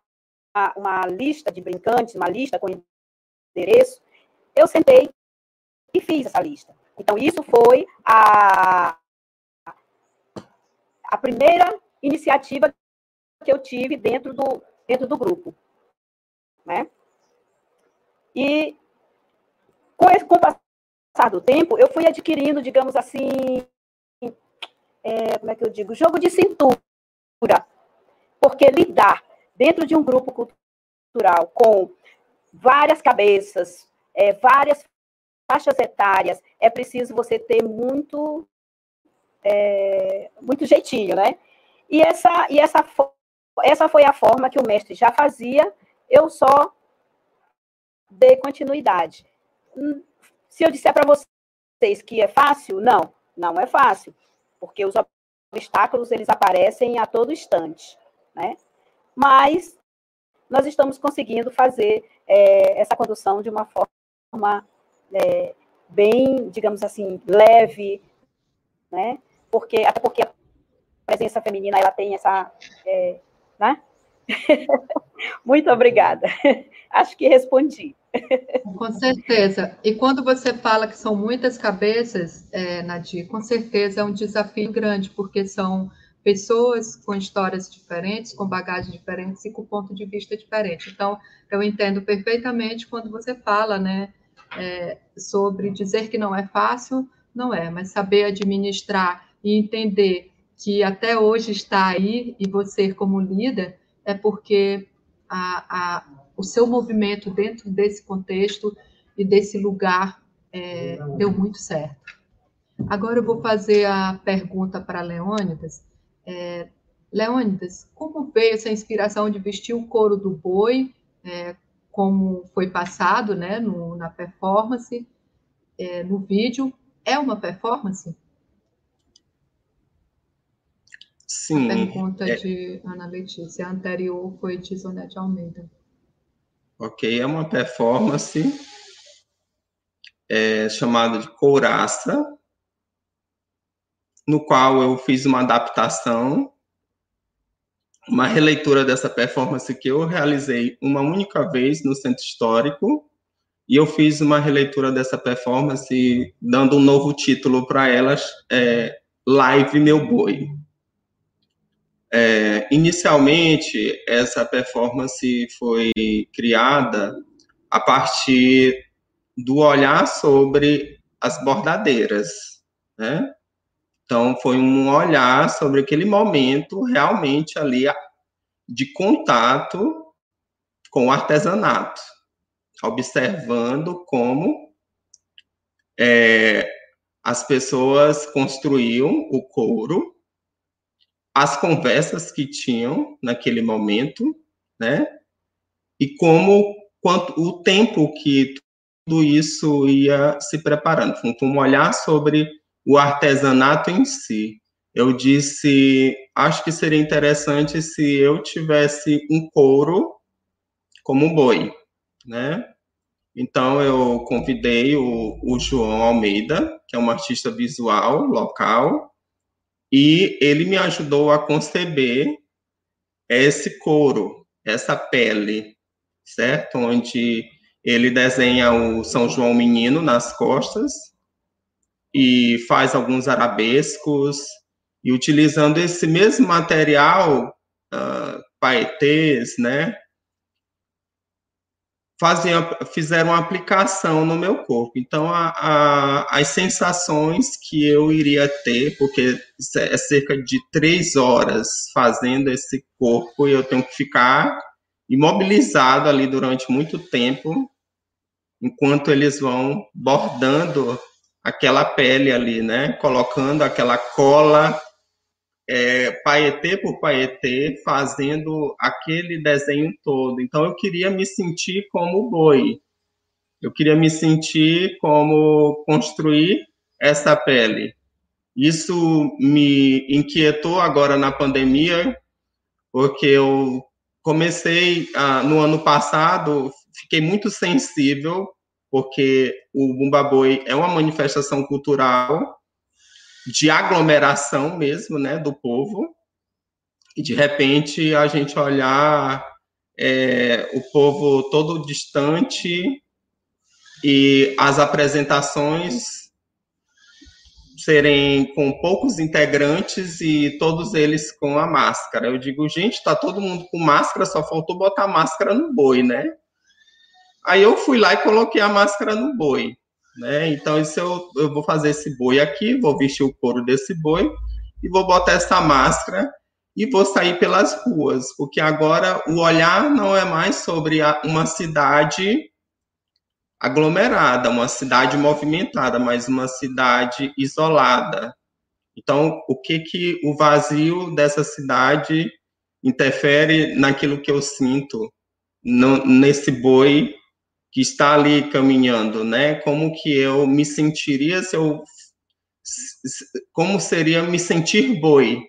uma lista de brincantes, uma lista com endereço, eu sentei e fiz essa lista. Então, isso foi a, a primeira iniciativa que eu tive dentro do, dentro do grupo. Né? E com, com o passar do tempo, eu fui adquirindo, digamos assim, é, como é que eu digo, jogo de cintura. Porque lidar dentro de um grupo cultural com várias cabeças, é, várias faixas etárias, é preciso você ter muito, é, muito jeitinho, né? E essa, e essa, essa foi a forma que o mestre já fazia, eu só dei continuidade. Hum, se eu disser para vocês que é fácil, não, não é fácil, porque os obstáculos eles aparecem a todo instante, né? Mas nós estamos conseguindo fazer é, essa condução de uma forma é, bem, digamos assim, leve, né? Porque até porque a presença feminina ela tem essa, é, né? Muito obrigada. Acho que respondi. Com certeza. E quando você fala que são muitas cabeças, é, Nadir, com certeza é um desafio grande, porque são pessoas com histórias diferentes, com bagagens diferentes e com ponto de vista diferente. Então, eu entendo perfeitamente quando você fala, né, é, sobre dizer que não é fácil, não é, mas saber administrar e entender que até hoje está aí e você como líder é porque a, a, o seu movimento dentro desse contexto e desse lugar é, deu muito certo. Agora eu vou fazer a pergunta para Leônidas, é, Leônidas, como veio essa inspiração de vestir o couro do boi, é, como foi passado né, no, na performance, é, no vídeo? É uma performance? Sim. A pergunta é... de Ana Letícia. A anterior foi de Zonete Almeida. Ok, é uma performance é, chamada de couraça, no qual eu fiz uma adaptação, uma releitura dessa performance que eu realizei uma única vez no Centro Histórico, e eu fiz uma releitura dessa performance dando um novo título para elas, é, Live Meu Boi. É, inicialmente, essa performance foi criada a partir do olhar sobre as bordadeiras, né? Então, foi um olhar sobre aquele momento realmente ali de contato com o artesanato, observando como é, as pessoas construíam o couro, as conversas que tinham naquele momento, né? E como quanto o tempo que tudo isso ia se preparando, um olhar sobre o artesanato em si. Eu disse, acho que seria interessante se eu tivesse um couro como boi, né? Então, eu convidei o, o João Almeida, que é um artista visual local, e ele me ajudou a conceber esse couro, essa pele, certo? Onde ele desenha o São João Menino nas costas e faz alguns arabescos, e utilizando esse mesmo material, uh, paetês, né? Faziam, fizeram uma aplicação no meu corpo. Então, a, a, as sensações que eu iria ter, porque é cerca de três horas fazendo esse corpo, e eu tenho que ficar imobilizado ali durante muito tempo, enquanto eles vão bordando aquela pele ali, né? Colocando aquela cola é, paetê por paetê, fazendo aquele desenho todo. Então eu queria me sentir como boi. Eu queria me sentir como construir essa pele. Isso me inquietou agora na pandemia, porque eu comecei ah, no ano passado, fiquei muito sensível, porque o Bumba Boi é uma manifestação cultural de aglomeração mesmo, né, do povo, e de repente a gente olhar é, o povo todo distante e as apresentações serem com poucos integrantes e todos eles com a máscara. Eu digo, gente, tá todo mundo com máscara, só faltou botar máscara no boi, né? Aí eu fui lá e coloquei a máscara no boi. Né? Então, isso eu, eu vou fazer esse boi aqui, vou vestir o couro desse boi e vou botar essa máscara e vou sair pelas ruas, porque agora o olhar não é mais sobre uma cidade aglomerada, uma cidade movimentada, mas uma cidade isolada. Então, o que que o vazio dessa cidade interfere naquilo que eu sinto no, nesse boi que está ali caminhando, né? Como que eu me sentiria se eu como seria me sentir boi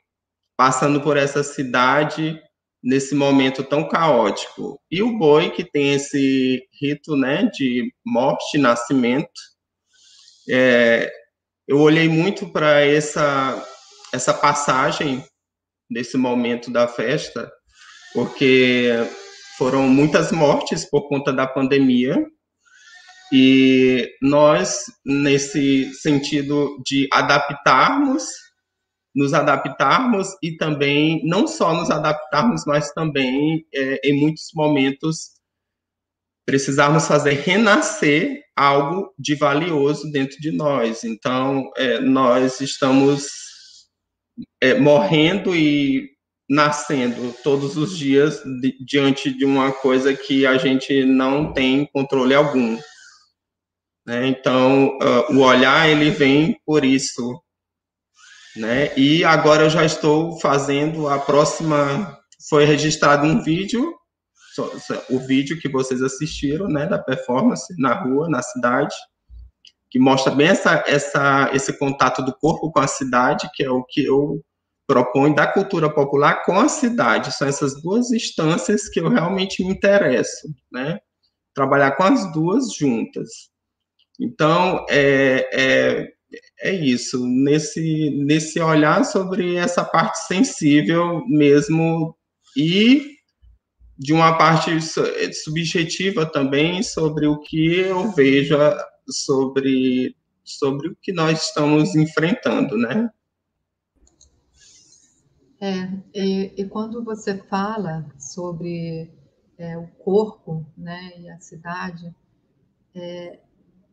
passando por essa cidade nesse momento tão caótico. E o boi que tem esse rito, né, de morte e nascimento, é, eu olhei muito para essa essa passagem desse momento da festa, porque foram muitas mortes por conta da pandemia. E nós, nesse sentido de adaptarmos, nos adaptarmos e também, não só nos adaptarmos, mas também, é, em muitos momentos, precisarmos fazer renascer algo de valioso dentro de nós. Então, é, nós estamos é, morrendo e nascendo todos os dias di diante de uma coisa que a gente não tem controle algum. Né? Então, uh, o olhar ele vem por isso. Né? E agora eu já estou fazendo a próxima. Foi registrado um vídeo, o vídeo que vocês assistiram, né, da performance na rua, na cidade, que mostra bem essa, essa, esse contato do corpo com a cidade, que é o que eu propõe da cultura popular com a cidade. São essas duas instâncias que eu realmente me interesso, né? Trabalhar com as duas juntas. Então, é, é, é isso, nesse, nesse olhar sobre essa parte sensível mesmo e de uma parte subjetiva também sobre o que eu vejo sobre, sobre o que nós estamos enfrentando, né? É, e, e quando você fala sobre é, o corpo né, e a cidade, é,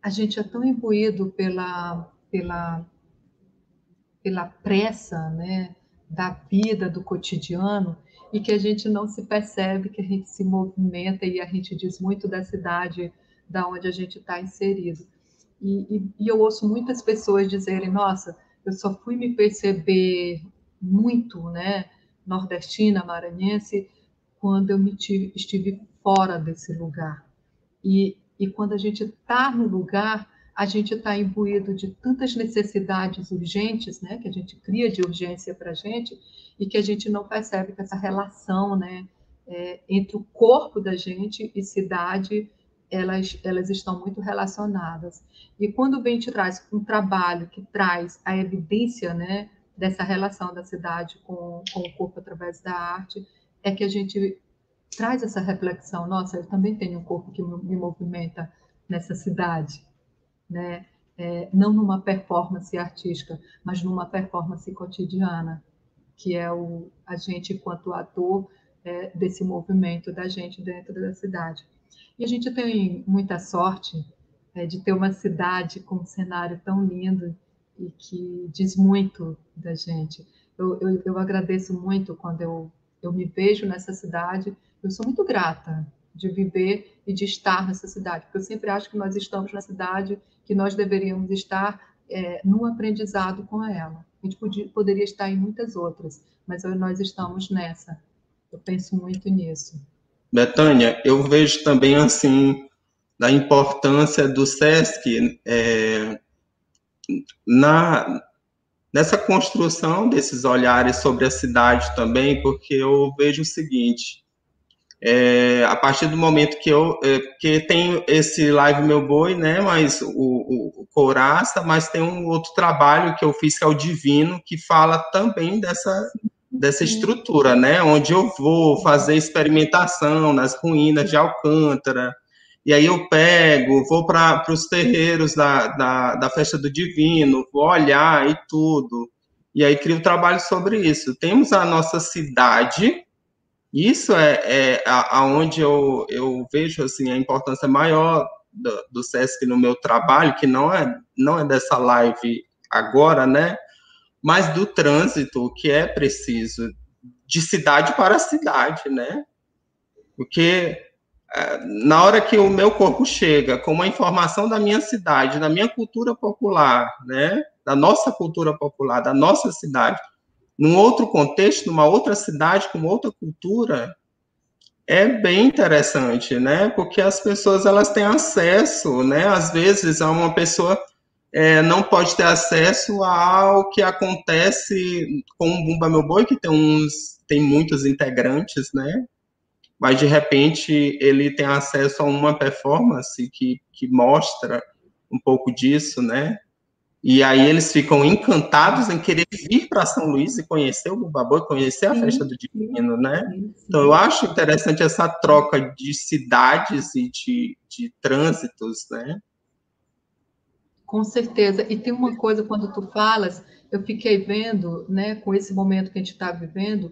a gente é tão imbuído pela, pela, pela pressa né, da vida, do cotidiano, e que a gente não se percebe que a gente se movimenta e a gente diz muito da cidade da onde a gente está inserido. E, e, e eu ouço muitas pessoas dizerem: Nossa, eu só fui me perceber muito, né, nordestina, maranhense, quando eu me tive, estive fora desse lugar. E, e quando a gente está no lugar, a gente está imbuído de tantas necessidades urgentes, né, que a gente cria de urgência para a gente, e que a gente não percebe que essa relação, né, é, entre o corpo da gente e cidade elas, elas estão muito relacionadas. E quando o bem te traz um trabalho que traz a evidência né, dessa relação da cidade com, com o corpo através da arte, é que a gente traz essa reflexão. Nossa, eu também tenho um corpo que me movimenta nessa cidade, né? É, não numa performance artística, mas numa performance cotidiana, que é o, a gente, enquanto ator, é, desse movimento da gente dentro da cidade. E a gente tem muita sorte é, de ter uma cidade com um cenário tão lindo e que diz muito da gente. Eu, eu, eu agradeço muito quando eu, eu me vejo nessa cidade. Eu sou muito grata de viver e de estar nessa cidade, porque eu sempre acho que nós estamos na cidade que nós deveríamos estar é, num aprendizado com ela. A gente podia, poderia estar em muitas outras, mas nós estamos nessa. Eu penso muito nisso. Betânia, eu vejo também assim da importância do SESC é, na nessa construção desses olhares sobre a cidade também, porque eu vejo o seguinte: é, a partir do momento que eu é, que tem esse live meu boi, né? Mas o, o, o Couraça, mas tem um outro trabalho que eu fiz que é o Divino, que fala também dessa dessa estrutura, né? Onde eu vou fazer experimentação nas ruínas de Alcântara, e aí eu pego, vou para os terreiros da, da, da, festa do divino, vou olhar e tudo, e aí crio trabalho sobre isso. Temos a nossa cidade, isso é, é aonde eu, eu vejo assim a importância maior do, do SESC no meu trabalho, que não é, não é dessa live agora, né? mas do trânsito que é preciso de cidade para cidade, né? Porque na hora que o meu corpo chega com uma informação da minha cidade, da minha cultura popular, né? Da nossa cultura popular, da nossa cidade, num outro contexto, numa outra cidade com outra cultura, é bem interessante, né? Porque as pessoas elas têm acesso, né? Às vezes uma pessoa é, não pode ter acesso ao que acontece com o Bumba Meu Boi, que tem, uns, tem muitos integrantes, né? Mas, de repente, ele tem acesso a uma performance que, que mostra um pouco disso, né? E aí eles ficam encantados em querer vir para São Luís e conhecer o Bumba Boi, conhecer a festa do Divino, né? Então eu acho interessante essa troca de cidades e de, de trânsitos, né? Com certeza. E tem uma coisa, quando tu falas, eu fiquei vendo, né, com esse momento que a gente está vivendo,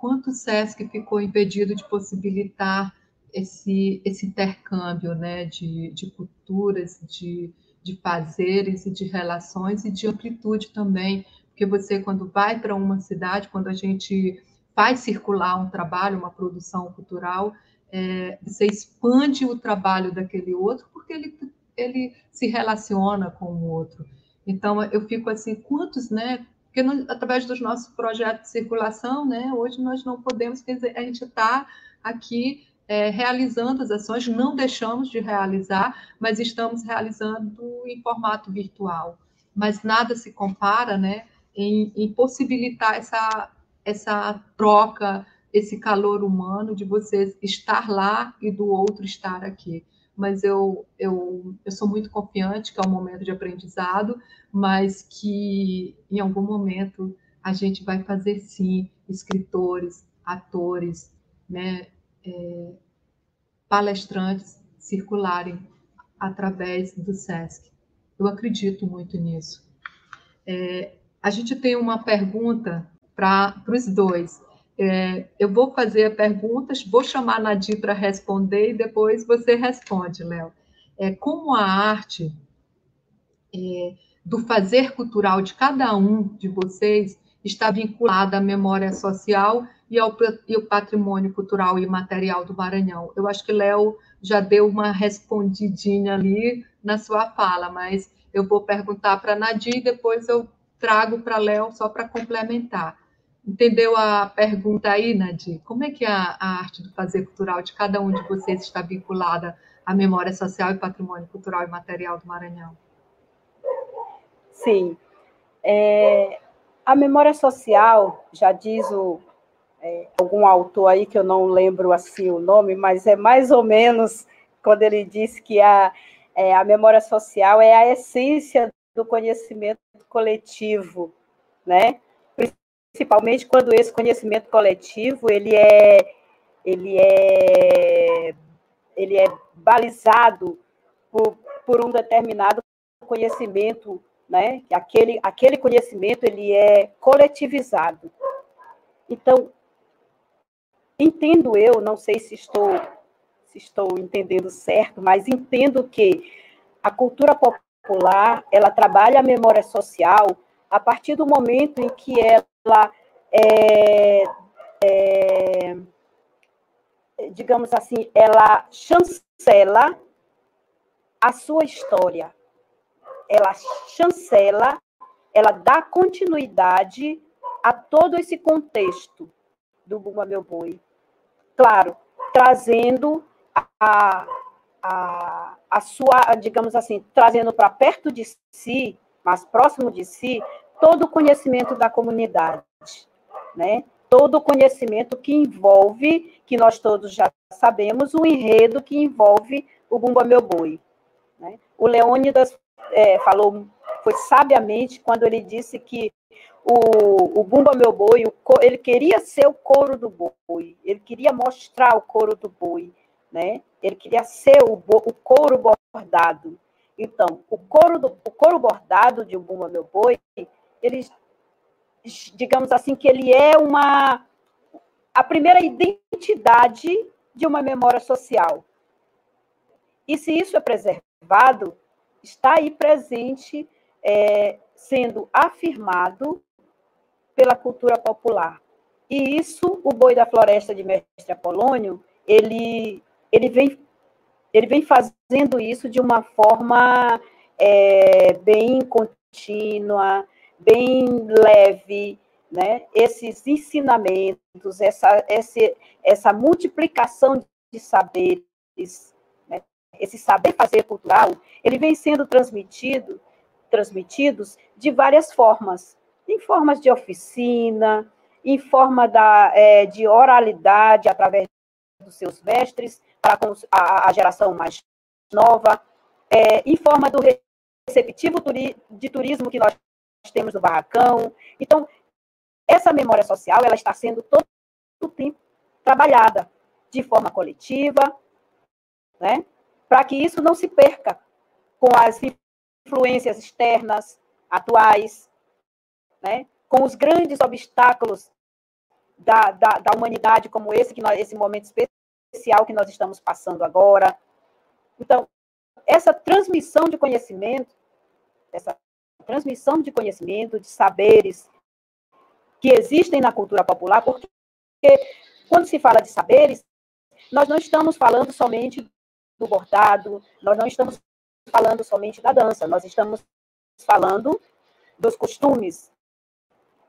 quanto o SESC ficou impedido de possibilitar esse, esse intercâmbio né, de, de culturas, de, de fazeres e de relações e de amplitude também. Porque você, quando vai para uma cidade, quando a gente faz circular um trabalho, uma produção cultural, é, você expande o trabalho daquele outro, porque ele ele se relaciona com o outro. Então, eu fico assim, quantos, né? Porque no, através dos nossos projetos de circulação, né? Hoje nós não podemos, quer dizer, a gente está aqui é, realizando as ações, não deixamos de realizar, mas estamos realizando em formato virtual. Mas nada se compara, né? Em, em possibilitar essa, essa troca, esse calor humano de você estar lá e do outro estar aqui mas eu, eu, eu sou muito confiante que é um momento de aprendizado, mas que em algum momento a gente vai fazer sim escritores, atores, né, é, palestrantes circularem através do SESC. Eu acredito muito nisso. É, a gente tem uma pergunta para os dois. É, eu vou fazer perguntas, vou chamar a Nadir para responder e depois você responde, Léo. É, como a arte é, do fazer cultural de cada um de vocês está vinculada à memória social e ao, e ao patrimônio cultural e material do Maranhão? Eu acho que Léo já deu uma respondidinha ali na sua fala, mas eu vou perguntar para a Nadir e depois eu trago para Léo só para complementar. Entendeu a pergunta aí, Nadir? Como é que a, a, arte do fazer cultural de cada um de vocês está vinculada à memória social e patrimônio cultural e material do Maranhão? Sim. É, a memória social, já diz o, é, algum autor aí, que eu não lembro assim o nome, mas é mais ou menos quando ele disse que a, é, a memória social é a essência do conhecimento coletivo, né? Principalmente quando esse conhecimento coletivo ele é ele é ele é balizado por, por um determinado conhecimento, né? Aquele aquele conhecimento ele é coletivizado. Então, entendo eu, não sei se estou se estou entendendo certo, mas entendo que a cultura popular, ela trabalha a memória social a partir do momento em que ela é, é, digamos assim, ela chancela a sua história. Ela chancela, ela dá continuidade a todo esse contexto do Bumba Meu Boi. Claro, trazendo a, a, a sua, digamos assim, trazendo para perto de si, mais próximo de si, todo o conhecimento da comunidade, né? Todo o conhecimento que envolve, que nós todos já sabemos, o enredo que envolve o Bumba Meu Boi. Né? O Leônidas é, falou, foi sabiamente, quando ele disse que o, o Bumba Meu Boi, o, ele queria ser o couro do boi, ele queria mostrar o couro do boi, né? Ele queria ser o, o couro bordado. Então, o couro, do, o couro bordado de Bumba Meu Boi, ele, digamos assim, que ele é uma a primeira identidade de uma memória social. E se isso é preservado, está aí presente, é, sendo afirmado pela cultura popular. E isso, o Boi da Floresta de Mestre Apolônio, ele ele vem, ele vem fazendo isso de uma forma é, bem contínua, bem leve, né? Esses ensinamentos, essa, essa, essa multiplicação de saberes, né? esse saber fazer cultural, ele vem sendo transmitido, transmitidos de várias formas, em formas de oficina, em forma da, é, de oralidade através dos seus mestres, para a, a geração mais nova, é, em forma do receptivo turi, de turismo que nós temos no Barracão. Então, essa memória social ela está sendo todo o tempo trabalhada de forma coletiva, né, para que isso não se perca com as influências externas atuais, né, com os grandes obstáculos da, da, da humanidade, como esse, que nós, esse momento específico especial que nós estamos passando agora. Então, essa transmissão de conhecimento, essa transmissão de conhecimento, de saberes que existem na cultura popular, porque quando se fala de saberes, nós não estamos falando somente do bordado, nós não estamos falando somente da dança, nós estamos falando dos costumes.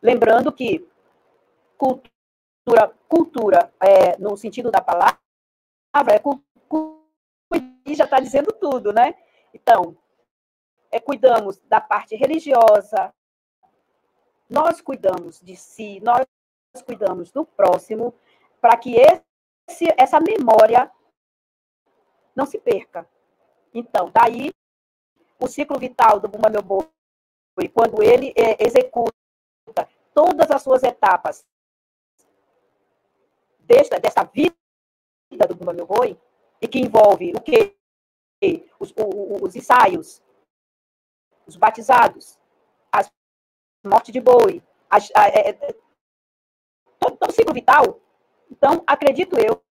Lembrando que cultura, cultura é, no sentido da palavra, palavra, é já está dizendo tudo, né? Então, é, cuidamos da parte religiosa, nós cuidamos de si, nós cuidamos do próximo, para que esse, essa memória não se perca. Então, daí o ciclo vital do Bumba Meu Boi, quando ele é, executa todas as suas etapas desta, vida vida do Bumba Meu Boi, e que envolve o quê? Os, os, os ensaios, os batizados, as mortes de boi, a, é, é, todo, todo o ciclo vital. Então, acredito eu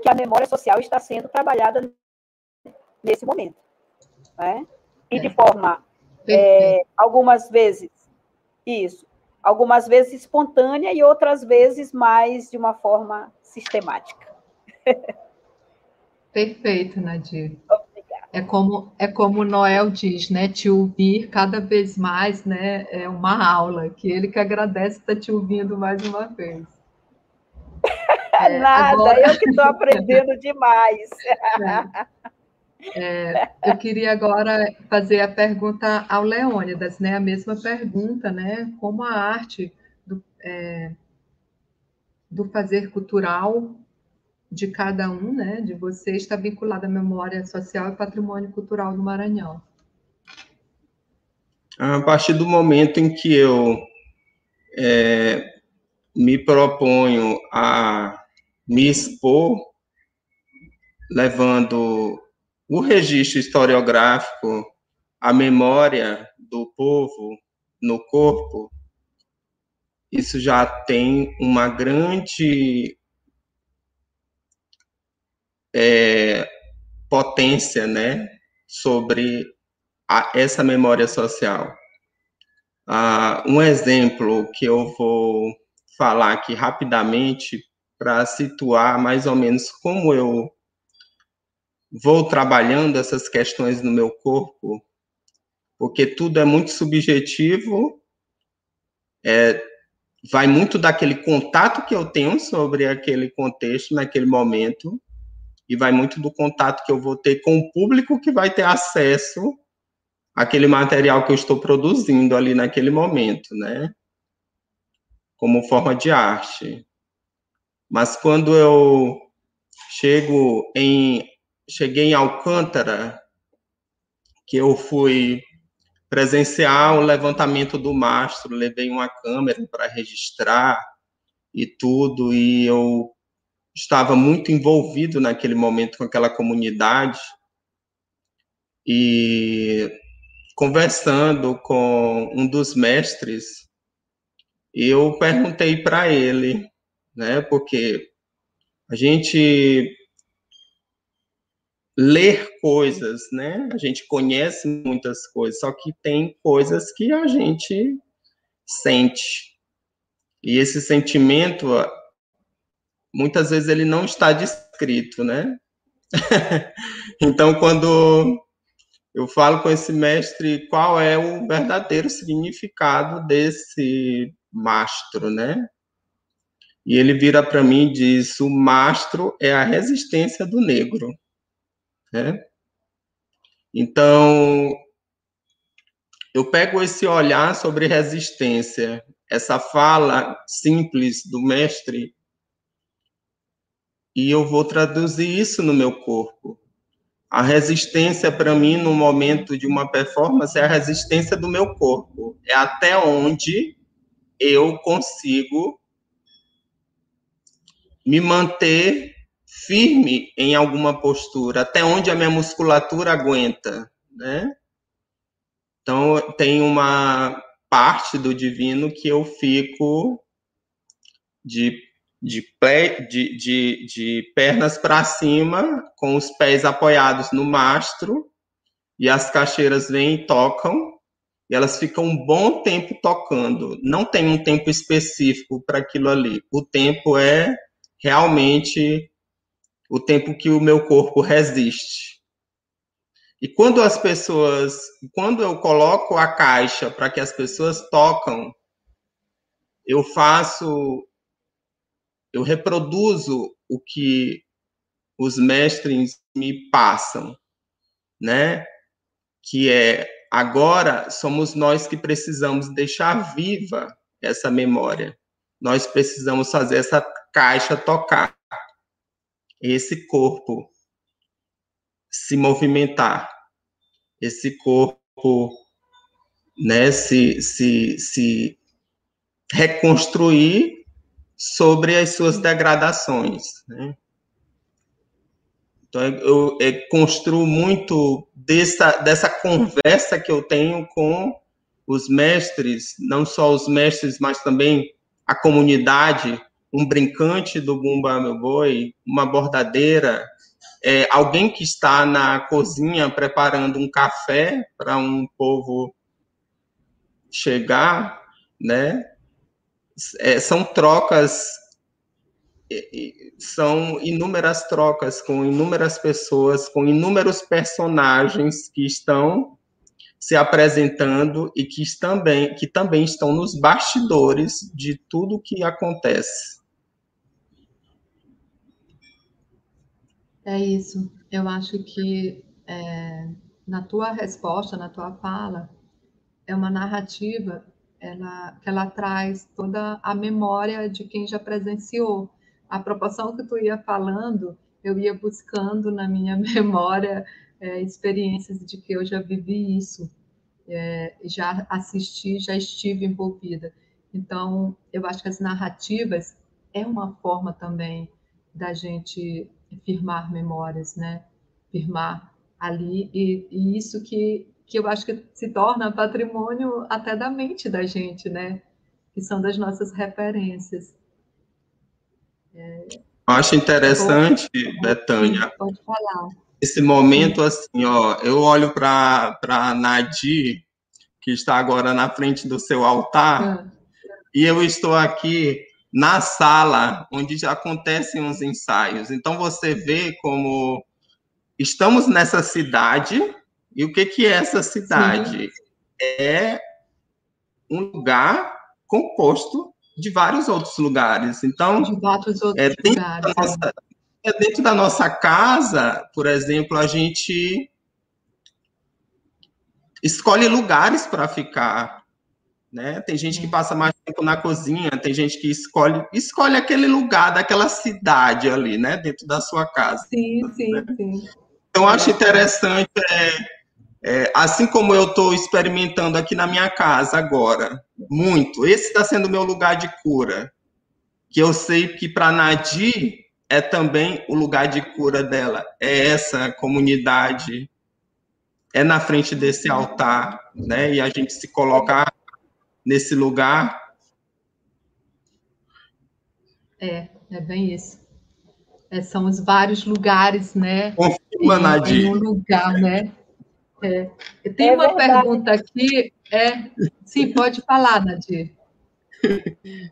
que a memória social está sendo trabalhada nesse momento. Né? E de é. forma, é, algumas vezes, isso, algumas vezes espontânea e outras vezes mais de uma forma sistemática. Perfeito, Nadir. Obrigada. É como, é como o Noel diz, né? Te ouvir cada vez mais, né? É uma aula, que ele que agradece estar te ouvindo mais uma vez. É, Nada, agora... eu que estou aprendendo demais. É. É, eu queria agora fazer a pergunta ao Leônidas, né? A mesma pergunta, né? Como a arte do, é, do fazer cultural de cada um, né, de vocês, está vinculada à memória social e patrimônio cultural do Maranhão? A partir do momento em que eu é, me proponho a me expor, levando o registro historiográfico, a memória do povo no corpo, isso já tem uma grande é, potência, né, sobre a, essa memória social. Ah, um exemplo que eu vou falar aqui rapidamente para situar mais ou menos como eu vou trabalhando essas questões no meu corpo, porque tudo é muito subjetivo, é, vai muito daquele contato que eu tenho sobre aquele contexto naquele momento, e vai muito do contato que eu vou ter com o público que vai ter acesso àquele material que eu estou produzindo ali naquele momento, né? Como forma de arte. Mas quando eu chego em cheguei em Alcântara, que eu fui presenciar o levantamento do mastro, levei uma câmera para registrar e tudo, e eu estava muito envolvido naquele momento com aquela comunidade e conversando com um dos mestres, eu perguntei para ele, né, porque a gente ler coisas, né? A gente conhece muitas coisas, só que tem coisas que a gente sente. E esse sentimento muitas vezes ele não está descrito, né? então, quando eu falo com esse mestre qual é o verdadeiro significado desse mastro, né? E ele vira para mim e diz: o mastro é a resistência do negro, né? Então, eu pego esse olhar sobre resistência, essa fala simples do mestre e eu vou traduzir isso no meu corpo. A resistência para mim no momento de uma performance é a resistência do meu corpo, é até onde eu consigo me manter firme em alguma postura, até onde a minha musculatura aguenta, né? Então tem uma parte do divino que eu fico de de, pé, de, de, de pernas para cima, com os pés apoiados no mastro, e as caixeiras vêm e tocam, e elas ficam um bom tempo tocando. Não tem um tempo específico para aquilo ali. O tempo é realmente o tempo que o meu corpo resiste. E quando as pessoas, quando eu coloco a caixa para que as pessoas tocam, eu faço eu reproduzo o que os mestres me passam, né? Que é agora somos nós que precisamos deixar viva essa memória. Nós precisamos fazer essa caixa tocar, esse corpo se movimentar, esse corpo, né, se, se, se reconstruir sobre as suas degradações. Né? Então, eu, eu, construo muito dessa, dessa conversa que eu tenho com os mestres, não só os mestres, mas também a comunidade, um brincante do Bumba Meu Boi, uma bordadeira, é, alguém que está na cozinha preparando um café para um povo chegar, né? É, são trocas, são inúmeras trocas com inúmeras pessoas, com inúmeros personagens que estão se apresentando e que também, que também estão nos bastidores de tudo que acontece. É isso. Eu acho que é, na tua resposta, na tua fala, é uma narrativa ela, que ela traz toda a memória de quem já presenciou, a proporção que tu ia falando, eu ia buscando na minha memória é, experiências de que eu já vivi isso, é, já assisti, já estive envolvida. Então, eu acho que as narrativas é uma forma também da gente firmar memórias, né? Firmar ali, e, e isso que, que eu acho que se torna patrimônio até da mente da gente, né? Que são das nossas referências. É... Eu acho interessante, pode, Betânia. Pode falar. Esse momento, assim, ó, eu olho para Nadir, que está agora na frente do seu altar, ah. e eu estou aqui na sala onde já acontecem os ensaios. Então você vê como estamos nessa cidade e o que que é essa cidade? Sim. É um lugar composto de vários outros lugares. Então, de vários outros é dentro lugares. Da nossa, é dentro da nossa casa, por exemplo, a gente escolhe lugares para ficar. Né? Tem gente que passa mais tempo na cozinha, tem gente que escolhe escolhe aquele lugar daquela cidade ali, né, dentro da sua casa. Sim, sim, né? sim. Então acho interessante, é, é, assim como eu estou experimentando aqui na minha casa agora, muito. Esse está sendo o meu lugar de cura, que eu sei que para Nadir é também o lugar de cura dela. É essa comunidade, é na frente desse altar, né? E a gente se colocar nesse lugar. É, é bem isso. É, são os vários lugares, né? Confirma, Nadir. Em um lugar, né? É. Tem é uma verdade. pergunta aqui. É, sim, pode falar, Nadir.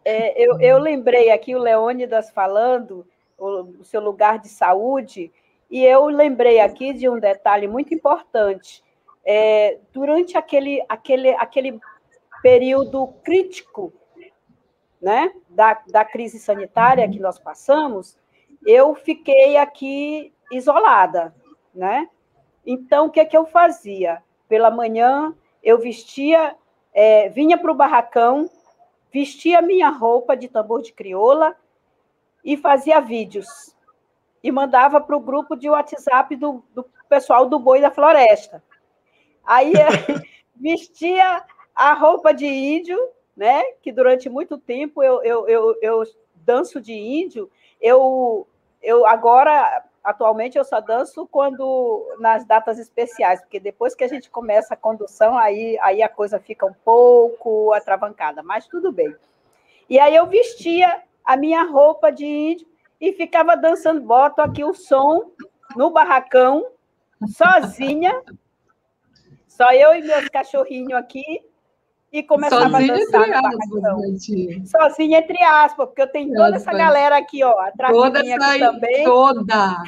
É, eu, eu lembrei aqui o Leônidas falando o, o seu lugar de saúde, e eu lembrei aqui de um detalhe muito importante. É, durante aquele, aquele, aquele período crítico né, da, da crise sanitária que nós passamos, eu fiquei aqui isolada, né? Então, o que, é que eu fazia? Pela manhã, eu vestia, é, vinha para o barracão, vestia minha roupa de tambor de crioula e fazia vídeos. E mandava para o grupo de WhatsApp do, do pessoal do Boi da Floresta. Aí vestia a roupa de índio, né? Que durante muito tempo eu, eu, eu, eu danço de índio. Eu, eu agora, atualmente, eu só danço quando nas datas especiais, porque depois que a gente começa a condução, aí, aí a coisa fica um pouco atravancada, mas tudo bem. E aí eu vestia a minha roupa de índio e ficava dançando, boto aqui o som no barracão, sozinha, só eu e meus cachorrinhos aqui, e começava Sozinha a dançar no barracão. Sozinha, entre aspas, porque eu tenho toda essa galera aqui, ó, atrás toda de mim aqui também. Toda!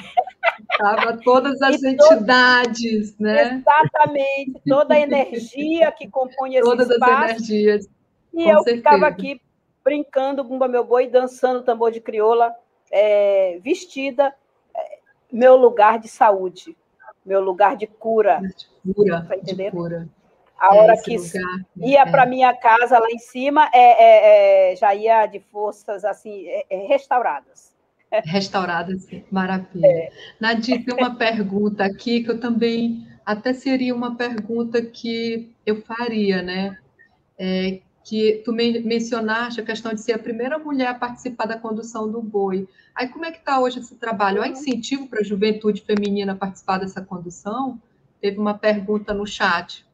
Tava todas as e entidades, todo... né? Exatamente, toda a energia que compõe esse todas espaço. Todas as energias. E eu certeza. ficava aqui brincando, Bumba Meu Boi, dançando tambor de crioula, é, vestida, é, meu lugar de saúde, meu lugar de cura. De cura, tá de cura. A é, hora que lugar, ia é. para minha casa lá em cima, é, é, já ia de forças assim restauradas. Restauradas, maravilha. É. Nadir, tem uma pergunta aqui que eu também até seria uma pergunta que eu faria, né? É, que tu mencionaste a questão de ser a primeira mulher a participar da condução do boi. Aí como é que está hoje esse trabalho? Há incentivo para a juventude feminina participar dessa condução? Teve uma pergunta no chat.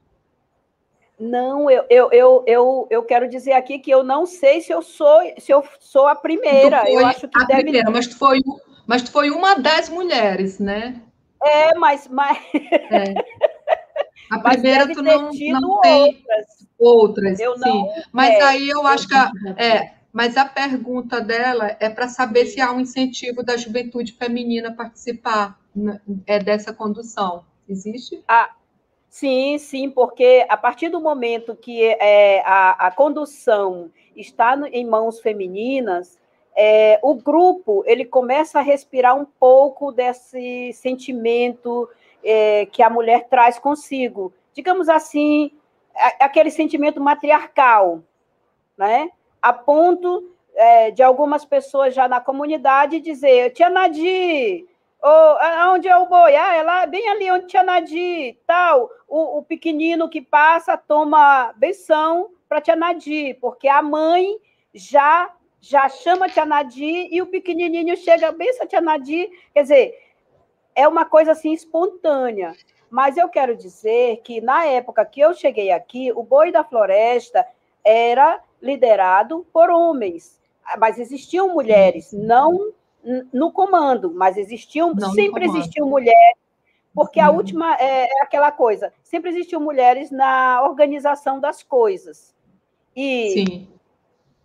Não, eu, eu, eu, eu, eu quero dizer aqui que eu não sei se eu sou se eu sou a primeira. Eu acho que a deve... primeira, mas tu foi, mas tu foi uma das mulheres, né? É, mas, mas... É. A primeira tu não, não tem outras. outras eu sim. Não, mas é, aí eu acho que a, é, mas a pergunta dela é para saber se há um incentivo da juventude feminina participar né, é dessa condução. Existe? Ah, sim, sim, porque a partir do momento que é, a, a condução está em mãos femininas, é, o grupo ele começa a respirar um pouco desse sentimento é, que a mulher traz consigo. Digamos assim, aquele sentimento matriarcal, né? a ponto é, de algumas pessoas já na comunidade dizer, Tia Nadir, oh, onde é o boi? Ah, é lá, bem ali onde Tia Nadir, tal. O, o pequenino que passa toma benção para Tia Nadir, porque a mãe já já chama Tia Nadir e o pequenininho chega, benção Tia Nadir. Quer dizer, é uma coisa assim espontânea. Mas eu quero dizer que na época que eu cheguei aqui, o boi da floresta era liderado por homens, mas existiam mulheres, não no comando, mas existiam, não sempre existiam mulheres, porque a uhum. última é, é, aquela coisa, sempre existiam mulheres na organização das coisas. E, Sim.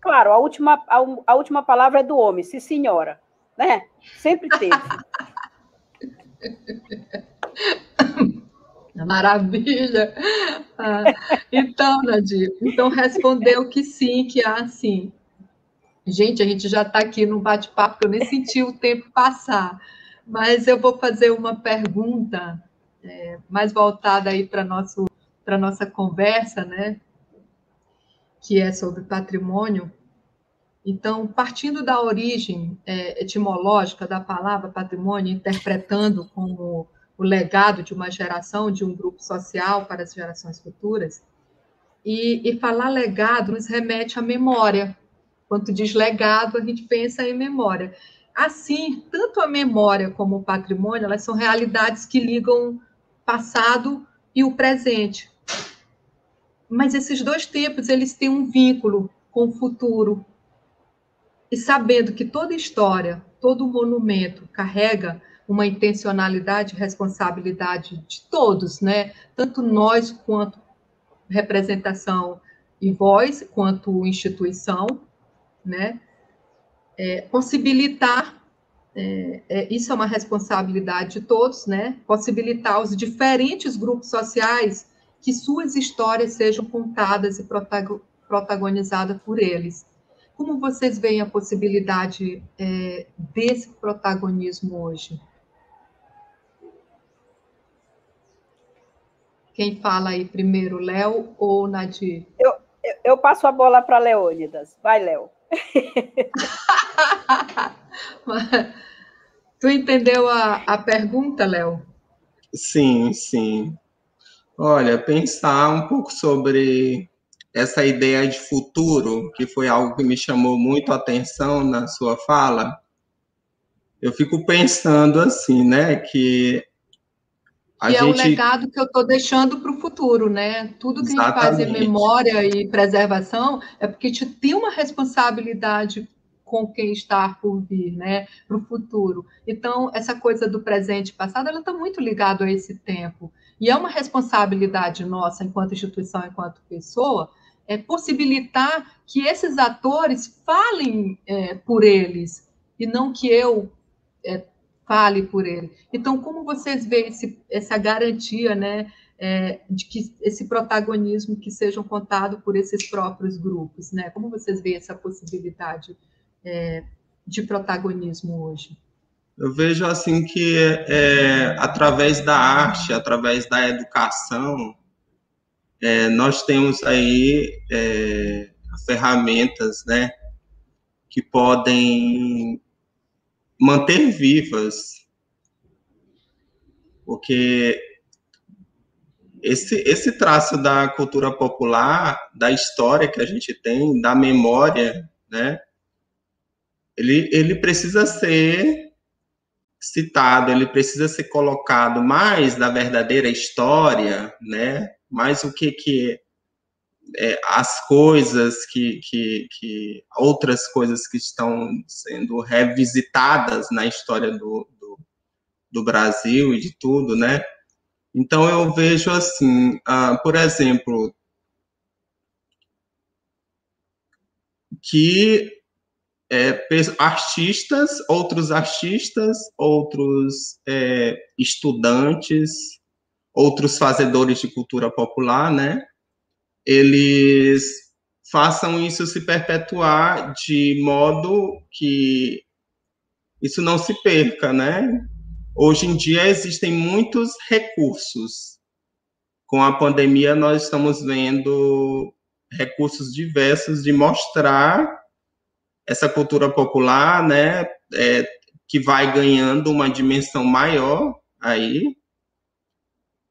claro, a última, a, a última palavra é do homem, sim senhora, né? Sempre teve. Maravilha! Ah, então, Nadir, então respondeu que sim, que há sim. Gente, a gente já está aqui no bate-papo, eu nem senti o tempo passar, mas eu vou fazer uma pergunta é, mais voltada aí para a nossa conversa, né? Que é sobre patrimônio. Então, partindo da origem é, etimológica da palavra patrimônio, interpretando como o legado de uma geração, de um grupo social para as gerações futuras. E, e falar legado nos remete à memória. Quanto diz legado, a gente pensa em memória. Assim, tanto a memória como o patrimônio, elas são realidades que ligam passado e o presente. Mas esses dois tempos, eles têm um vínculo com o futuro. E sabendo que toda história, todo monumento carrega uma intencionalidade e responsabilidade de todos, né? Tanto nós quanto representação e voz, quanto instituição, né? É, possibilitar, é, é, isso é uma responsabilidade de todos, né? Possibilitar os diferentes grupos sociais que suas histórias sejam contadas e protagonizadas por eles. Como vocês veem a possibilidade é, desse protagonismo hoje? Quem fala aí primeiro, Léo ou Nadir? Eu, eu passo a bola para Leônidas. Vai, Léo. tu entendeu a, a pergunta, Léo? Sim, sim. Olha, pensar um pouco sobre essa ideia de futuro, que foi algo que me chamou muito a atenção na sua fala. Eu fico pensando assim, né, que a e gente... é o legado que eu estou deixando para o futuro, né? Tudo que Exatamente. a gente faz em memória e preservação é porque a gente tem uma responsabilidade com quem está por vir, né, para o futuro. Então, essa coisa do presente e passado, ela está muito ligada a esse tempo. E é uma responsabilidade nossa, enquanto instituição, enquanto pessoa, é possibilitar que esses atores falem é, por eles, e não que eu é, fale por ele. Então, como vocês veem esse, essa garantia, né, é, de que esse protagonismo que sejam contado por esses próprios grupos, né? Como vocês veem essa possibilidade é, de protagonismo hoje? Eu vejo assim que é, através da arte, através da educação, é, nós temos aí é, ferramentas, né, que podem manter vivas, porque esse, esse traço da cultura popular, da história que a gente tem, da memória, né, ele, ele precisa ser citado, ele precisa ser colocado mais da verdadeira história, né, mais o que que é, as coisas que, que, que, outras coisas que estão sendo revisitadas na história do, do, do Brasil e de tudo, né? Então eu vejo assim, uh, por exemplo, que é, artistas, outros artistas, outros é, estudantes, outros fazedores de cultura popular, né? Eles façam isso se perpetuar de modo que isso não se perca, né? Hoje em dia existem muitos recursos. Com a pandemia, nós estamos vendo recursos diversos de mostrar essa cultura popular, né, é, que vai ganhando uma dimensão maior aí,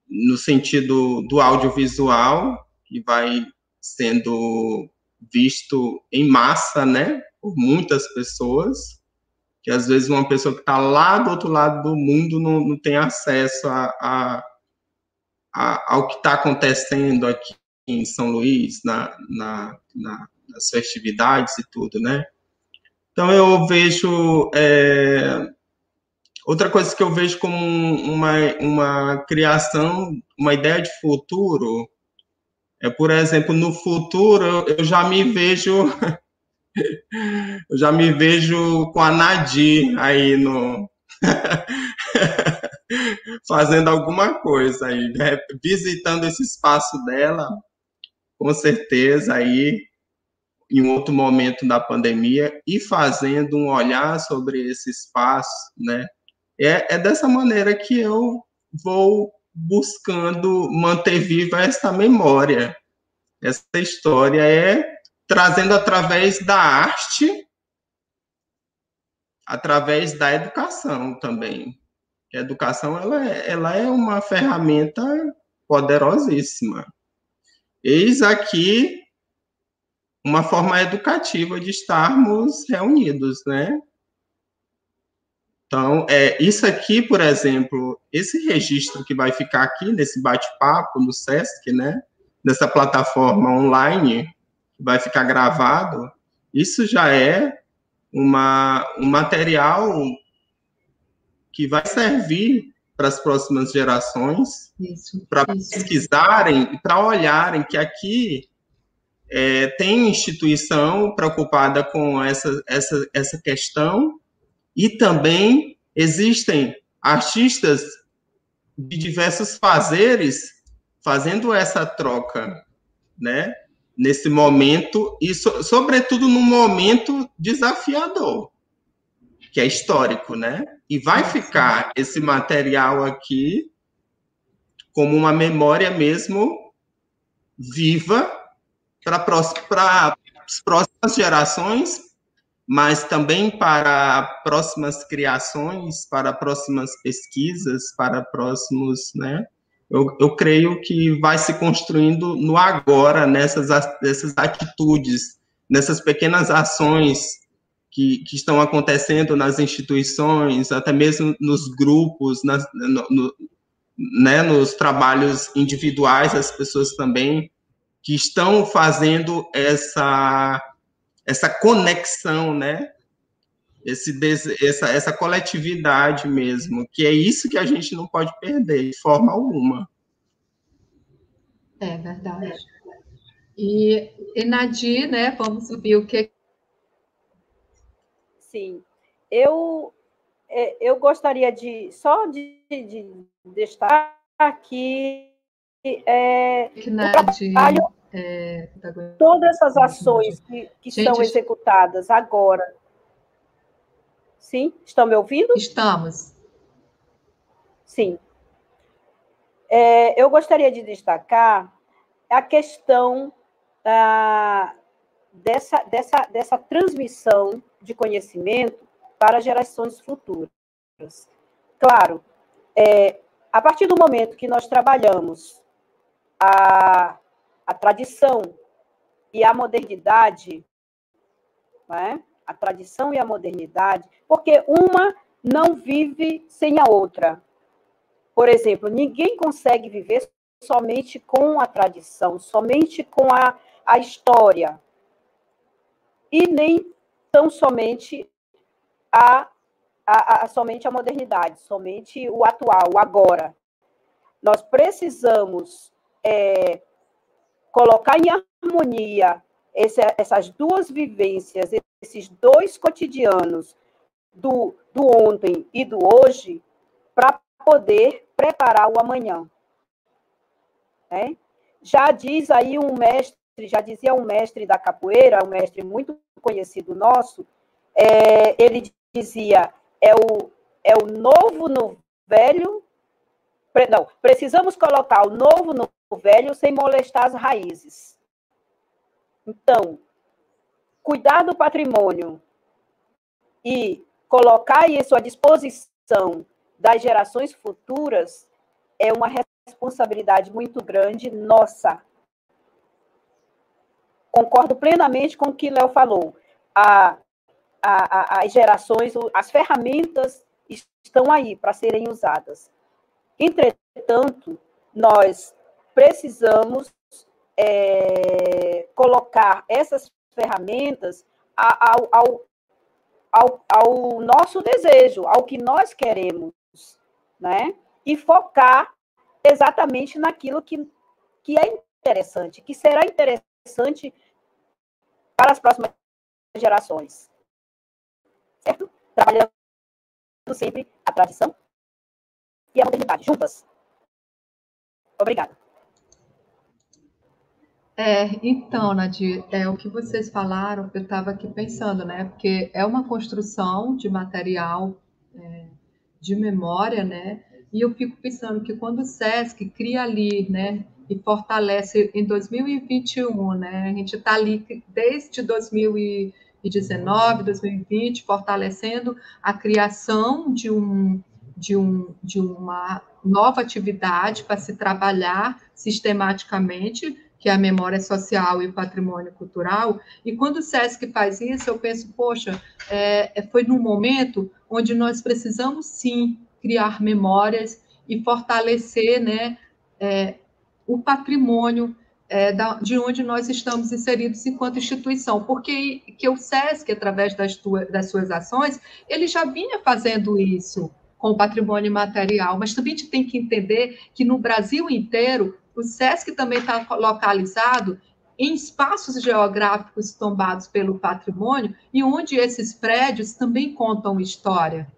no sentido do audiovisual, que vai sendo visto em massa, né, por muitas pessoas, que às vezes uma pessoa que está lá do outro lado do mundo não, não tem acesso a, a, a ao que está acontecendo aqui em São Luís, na, na, na, nas festividades e tudo, né? Então eu vejo é, outra coisa que eu vejo como uma, uma criação, uma ideia de futuro é, por exemplo, no futuro eu já me vejo eu já me vejo com a Nadir aí no fazendo alguma coisa aí, né? visitando esse espaço dela, com certeza aí em outro momento da pandemia e fazendo um olhar sobre esse espaço, né? É, é dessa maneira que eu vou buscando manter viva essa memória. Essa história é trazendo através da arte, através da educação também. A educação ela é, ela é uma ferramenta poderosíssima. Eis aqui uma forma educativa de estarmos reunidos, né? Então, é, isso aqui, por exemplo, esse registro que vai ficar aqui nesse bate-papo no SESC, né? Nessa plataforma online, que vai ficar gravado, isso já é uma, um material que vai servir para as próximas gerações, para pesquisarem, para olharem que aqui é, tem instituição preocupada com essa, essa, essa questão e também existem artistas de diversos fazeres fazendo essa troca, né? Nesse momento e so, sobretudo num momento desafiador, que é histórico, né? E vai ficar esse material aqui como uma memória mesmo viva para as próximas gerações mas também para próximas criações, para próximas pesquisas, para próximos, né? Eu, eu creio que vai se construindo no agora, nessas, nessas atitudes, nessas pequenas ações que, que estão acontecendo nas instituições, até mesmo nos grupos, nas, no, no, né, nos trabalhos individuais, as pessoas também que estão fazendo essa essa conexão, né? Esse, essa, essa coletividade mesmo, que é isso que a gente não pode perder de forma alguma. É verdade. E, e Nadir, né? Vamos subir o que. Sim, eu é, eu gostaria de só de, de destacar que é, que trabalho é, Todas essas ações que, que Gente, são executadas agora. Sim? Estão me ouvindo? Estamos. Sim. É, eu gostaria de destacar a questão ah, dessa, dessa, dessa transmissão de conhecimento para gerações futuras. Claro, é, a partir do momento que nós trabalhamos a, a tradição e a modernidade, né? a tradição e a modernidade, porque uma não vive sem a outra. Por exemplo, ninguém consegue viver somente com a tradição, somente com a, a história, e nem tão somente a, a, a, somente a modernidade, somente o atual, o agora. Nós precisamos é, colocar em harmonia essas duas vivências, esses dois cotidianos do, do ontem e do hoje, para poder preparar o amanhã. É? Já diz aí um mestre, já dizia um mestre da capoeira, um mestre muito conhecido nosso, é, ele dizia: é o, é o novo no velho. Não, precisamos colocar o novo no velho sem molestar as raízes. Então, cuidar do patrimônio e colocar isso à disposição das gerações futuras é uma responsabilidade muito grande nossa. Concordo plenamente com o que Léo falou. A, a, a, as gerações, as ferramentas estão aí para serem usadas. Entretanto, nós precisamos é, colocar essas ferramentas ao, ao, ao, ao, nosso desejo, ao que nós queremos, né? E focar exatamente naquilo que, que é interessante, que será interessante para as próximas gerações. Certo? Trabalhando sempre a tradição e a modernidade juntas. Obrigada. É, então, Nadir, é o que vocês falaram, eu estava aqui pensando, né? Porque é uma construção de material é, de memória, né? E eu fico pensando que quando o SESC cria ali, né, e fortalece em 2021, né? A gente está ali desde 2019, 2020, fortalecendo a criação de um de, um, de uma nova atividade para se trabalhar sistematicamente que é a memória social e o patrimônio cultural. E quando o SESC faz isso, eu penso, poxa, é, é, foi num momento onde nós precisamos sim criar memórias e fortalecer né, é, o patrimônio é, da, de onde nós estamos inseridos enquanto instituição, porque que o SESC, através das, tua, das suas ações, ele já vinha fazendo isso com o patrimônio material, mas também a gente tem que entender que no Brasil inteiro o SESC também está localizado em espaços geográficos tombados pelo patrimônio e onde esses prédios também contam história.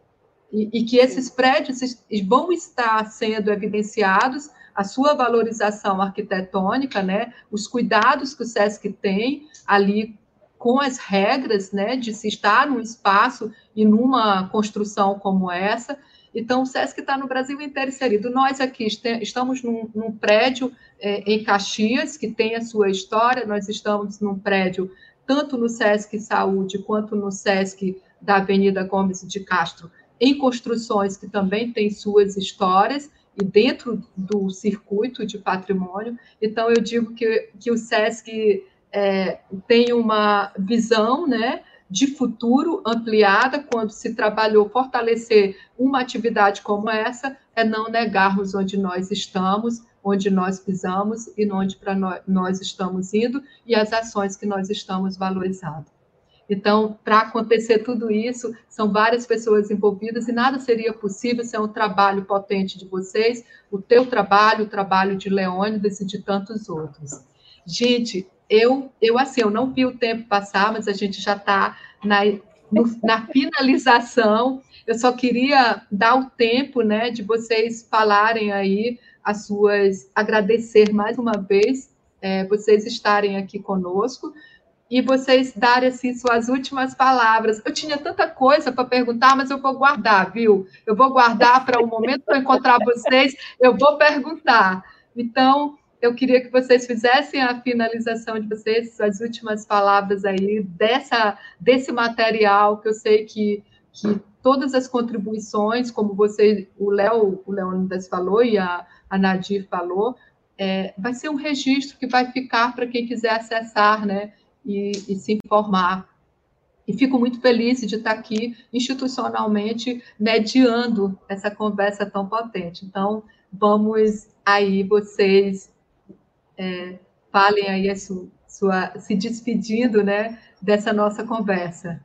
E, e que esses prédios vão estar sendo evidenciados a sua valorização arquitetônica, né, os cuidados que o SESC tem ali com as regras, né, de se estar num espaço e numa construção como essa, então, o SESC está no Brasil inteiro inserido. Nós aqui estamos num, num prédio é, em Caxias, que tem a sua história, nós estamos num prédio tanto no SESC Saúde quanto no SESC da Avenida Gomes de Castro, em construções que também têm suas histórias e dentro do circuito de patrimônio. Então, eu digo que, que o SESC é, tem uma visão, né? De futuro ampliada quando se trabalhou fortalecer uma atividade como essa, é não negarmos onde nós estamos, onde nós pisamos e onde para nós, estamos indo e as ações que nós estamos valorizando. Então, para acontecer tudo isso, são várias pessoas envolvidas e nada seria possível sem um trabalho potente de vocês, o teu trabalho, o trabalho de Leônidas e de tantos outros. Gente, eu, eu assim, eu não vi o tempo passar, mas a gente já está na, na finalização. Eu só queria dar o tempo, né, de vocês falarem aí as suas, agradecer mais uma vez é, vocês estarem aqui conosco e vocês darem assim suas últimas palavras. Eu tinha tanta coisa para perguntar, mas eu vou guardar, viu? Eu vou guardar para o momento que eu encontrar vocês, eu vou perguntar. Então, eu queria que vocês fizessem a finalização de vocês, suas últimas palavras aí dessa, desse material, que eu sei que, que todas as contribuições, como você, o Léo, o Leônidas falou e a, a Nadir falou, é, vai ser um registro que vai ficar para quem quiser acessar, né, e, e se informar. E fico muito feliz de estar aqui institucionalmente mediando essa conversa tão potente. Então, vamos aí vocês é, falem aí a sua, sua, se despedindo né, dessa nossa conversa.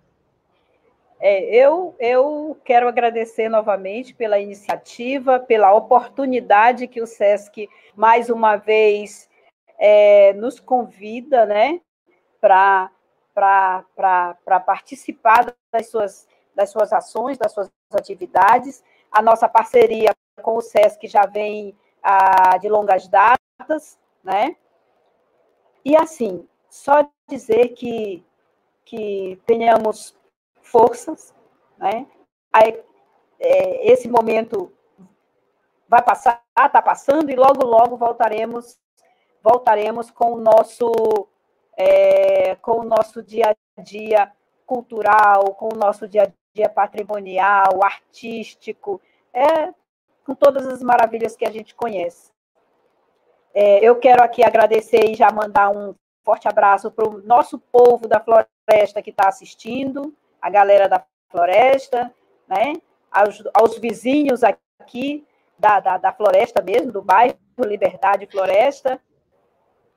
É, eu, eu quero agradecer novamente pela iniciativa, pela oportunidade que o SESC, mais uma vez, é, nos convida né, para participar das suas, das suas ações, das suas atividades. A nossa parceria com o SESC já vem ah, de longas datas, né? E assim, só dizer que, que tenhamos forças, né? Aí, é, esse momento vai passar, está passando e logo logo voltaremos, voltaremos com o nosso é, com o nosso dia a dia cultural, com o nosso dia a patrimonial, artístico, é, com todas as maravilhas que a gente conhece. É, eu quero aqui agradecer e já mandar um forte abraço para o nosso povo da floresta que está assistindo, a galera da floresta, né? aos, aos vizinhos aqui da, da, da floresta mesmo, do bairro Liberdade Floresta.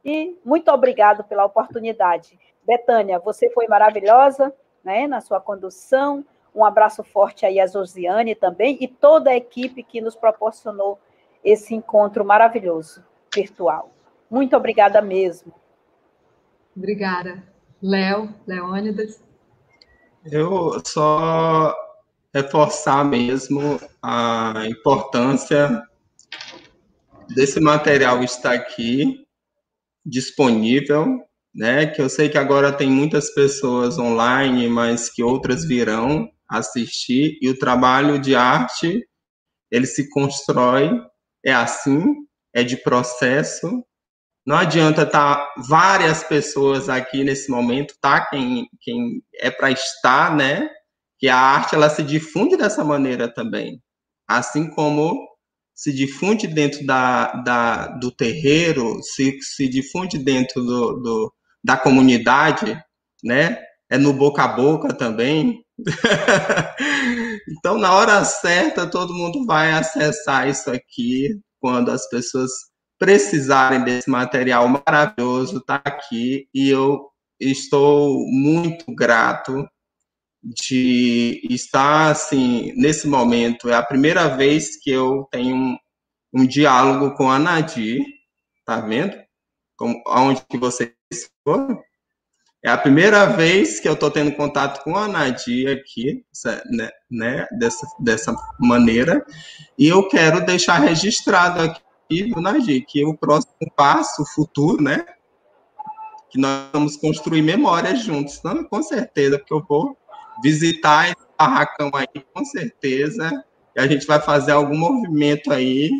E muito obrigado pela oportunidade. Betânia, você foi maravilhosa né, na sua condução. Um abraço forte aí a Josiane também e toda a equipe que nos proporcionou esse encontro maravilhoso virtual. Muito obrigada mesmo. Obrigada. Léo, Leônidas. Eu só reforçar mesmo a importância desse material estar aqui disponível, né? Que eu sei que agora tem muitas pessoas online, mas que outras virão assistir e o trabalho de arte ele se constrói é assim, é de processo. Não adianta estar tá várias pessoas aqui nesse momento, tá? Quem, quem é para estar, né? Que a arte ela se difunde dessa maneira também, assim como se difunde dentro da, da do terreiro, se, se difunde dentro do, do da comunidade, né? É no boca a boca também. então, na hora certa, todo mundo vai acessar isso aqui quando as pessoas precisarem desse material maravilhoso, tá aqui e eu estou muito grato de estar assim nesse momento. É a primeira vez que eu tenho um, um diálogo com a Nadir, tá vendo? Como, aonde que vocês foram? É a primeira vez que eu estou tendo contato com a Nadia aqui, né, né, dessa, dessa maneira, e eu quero deixar registrado aqui, Nadir, que o próximo passo, o futuro, né, que nós vamos construir memórias juntos, não, com certeza, porque eu vou visitar esse barracão aí, com certeza, e a gente vai fazer algum movimento aí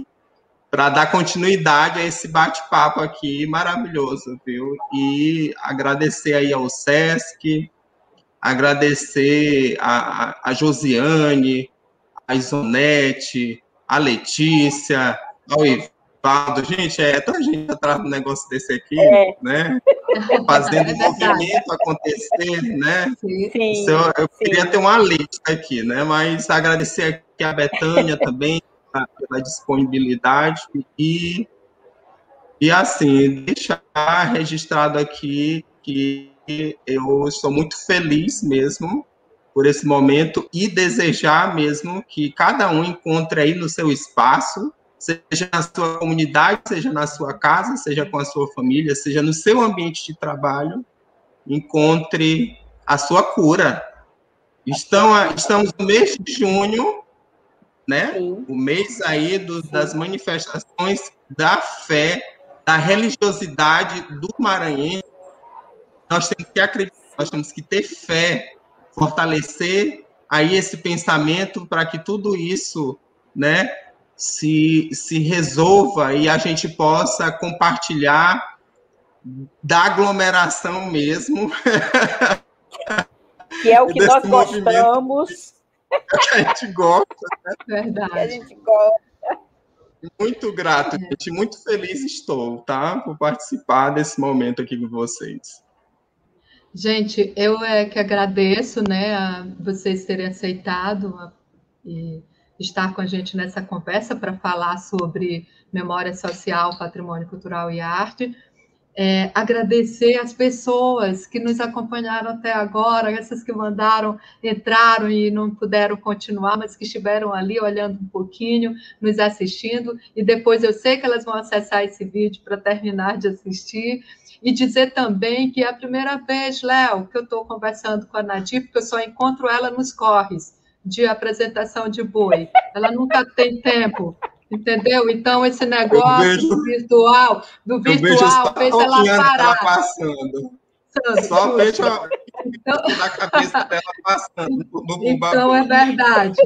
para dar continuidade a esse bate-papo aqui maravilhoso, viu? E agradecer aí ao SESC, agradecer a, a Josiane, a Isonete, a Letícia, ao Ivaldo. Gente, é tanta gente atrás do negócio desse aqui, é. né? Fazendo é o movimento acontecer, né? Sim, sim, eu, eu sim. queria ter uma lista aqui, né? Mas agradecer aqui a Betânia também, pela disponibilidade e, e assim, deixar registrado aqui que eu estou muito feliz mesmo por esse momento e desejar mesmo que cada um encontre aí no seu espaço, seja na sua comunidade, seja na sua casa, seja com a sua família, seja no seu ambiente de trabalho, encontre a sua cura. Estão, estamos no mês de junho, né? Sim. O mês aí do, das manifestações da fé, da religiosidade do Maranhão. Nós temos que acreditar, nós temos que ter fé, fortalecer aí esse pensamento para que tudo isso, né, se, se resolva e a gente possa compartilhar da aglomeração mesmo. Que é o que nós gostamos que a gente gosta. Né? Verdade. Que a gente gosta. Muito grato, é. gente. Muito feliz estou, tá? Por participar desse momento aqui com vocês. Gente, eu é que agradeço, né, a vocês terem aceitado a, e estar com a gente nessa conversa para falar sobre memória social, patrimônio cultural e arte é, agradecer as pessoas que nos acompanharam até agora, essas que mandaram, entraram e não puderam continuar, mas que estiveram ali olhando um pouquinho, nos assistindo, e depois eu sei que elas vão acessar esse vídeo para terminar de assistir. E dizer também que é a primeira vez, Léo, que eu estou conversando com a Nadir, porque eu só encontro ela nos corres de apresentação de boi. Ela nunca tem tempo Entendeu? Então, esse negócio vejo, do virtual, do virtual fez ela parar. passando. Só vejo a, então, na cabeça dela passando no Então, é verdade.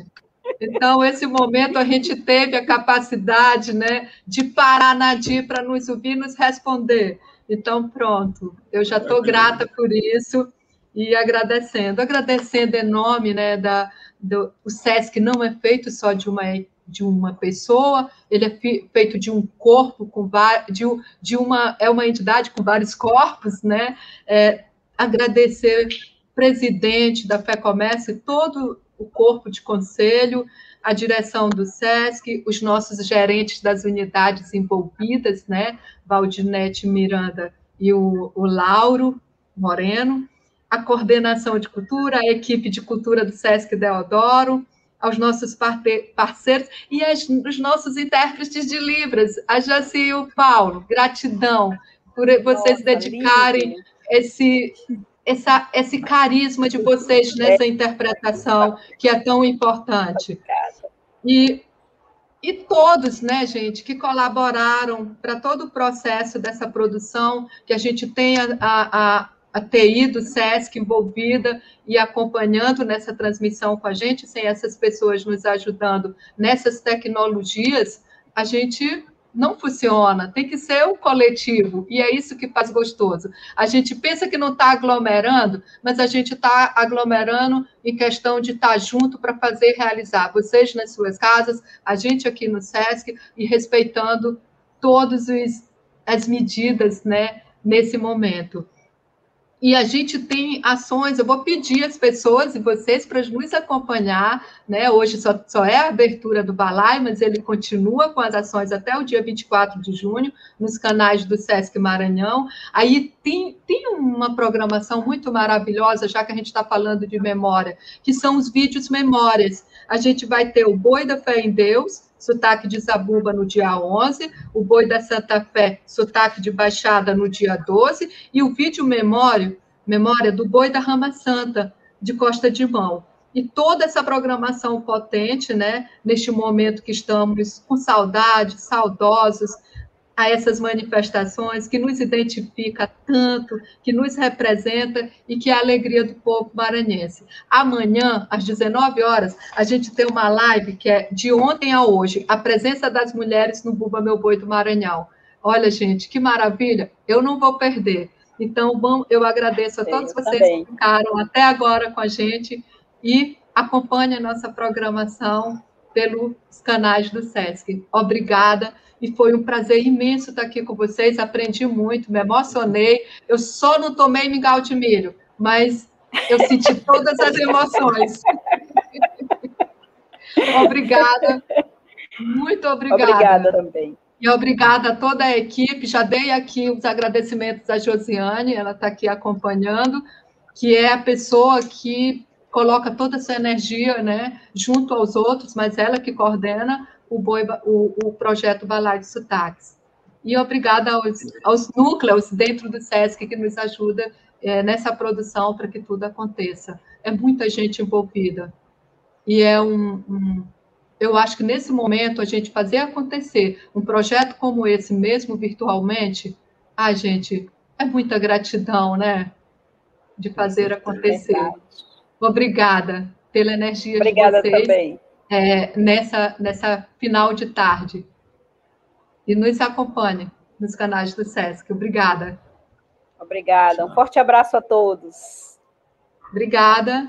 Então, esse momento a gente teve a capacidade né, de parar Nadir para nos ouvir e nos responder. Então, pronto, eu já estou grata por isso. e agradecendo, agradecendo em nome né, da, do o SESC não é feito só de uma de uma pessoa, ele é feito de um corpo com de, de uma é uma entidade com vários corpos, né? É, agradecer presidente da Fé Comércio, todo o corpo de conselho, a direção do SESC, os nossos gerentes das unidades envolvidas, né? Valdinete Miranda e o, o Lauro Moreno, a coordenação de cultura, a equipe de cultura do SESC Deodoro, aos nossos parceiros e aos, os nossos intérpretes de Libras, a Jaci e o Paulo. Gratidão por vocês Nossa, dedicarem lindo. esse, essa, esse carisma de vocês nessa interpretação que é tão importante. E, e todos, né, gente, que colaboraram para todo o processo dessa produção, que a gente tenha a, a a TI do SESC envolvida e acompanhando nessa transmissão com a gente, sem essas pessoas nos ajudando nessas tecnologias, a gente não funciona, tem que ser o coletivo, e é isso que faz gostoso. A gente pensa que não está aglomerando, mas a gente está aglomerando em questão de estar tá junto para fazer realizar. Vocês nas suas casas, a gente aqui no SESC, e respeitando todas as medidas né, nesse momento. E a gente tem ações, eu vou pedir às pessoas e vocês para nos acompanhar, né? Hoje só, só é a abertura do Balai, mas ele continua com as ações até o dia 24 de junho, nos canais do Sesc Maranhão. Aí tem, tem uma programação muito maravilhosa, já que a gente está falando de memória, que são os vídeos memórias. A gente vai ter o Boi da Fé em Deus, sotaque de Zabuba no dia 11, o Boi da Santa Fé, sotaque de Baixada no dia 12, e o vídeo memória, memória do Boi da Rama Santa, de Costa de Mão. E toda essa programação potente, né, neste momento que estamos com saudade, saudosos, a essas manifestações que nos identifica tanto, que nos representa e que é a alegria do povo maranhense. Amanhã, às 19 horas, a gente tem uma live que é de ontem a hoje, a presença das mulheres no Buba Meu Boi do Maranhão. Olha, gente, que maravilha, eu não vou perder. Então, bom, eu agradeço a todos eu vocês também. que ficaram até agora com a gente e acompanhem a nossa programação pelos canais do SESC. Obrigada e foi um prazer imenso estar aqui com vocês. Aprendi muito, me emocionei. Eu só não tomei mingau de milho, mas eu senti todas as emoções. obrigada. Muito obrigada. Obrigada também. E obrigada a toda a equipe. Já dei aqui os agradecimentos à Josiane, ela está aqui acompanhando, que é a pessoa que coloca toda essa energia né, junto aos outros, mas ela que coordena o, boi, o, o projeto Balai de Sotaques. E obrigada aos, aos, núcleos dentro do SESC que nos ajuda é, nessa produção para que tudo aconteça. É muita gente envolvida. E é um, um, Eu acho que nesse momento a gente fazer acontecer um projeto como esse, mesmo virtualmente, ai, gente, é muita gratidão, né? De fazer acontecer. Obrigada pela energia Obrigada de vocês. Também é, nessa, nessa final de tarde. E nos acompanhe nos canais do SESC. Obrigada. Obrigada. Um forte abraço a todos. Obrigada.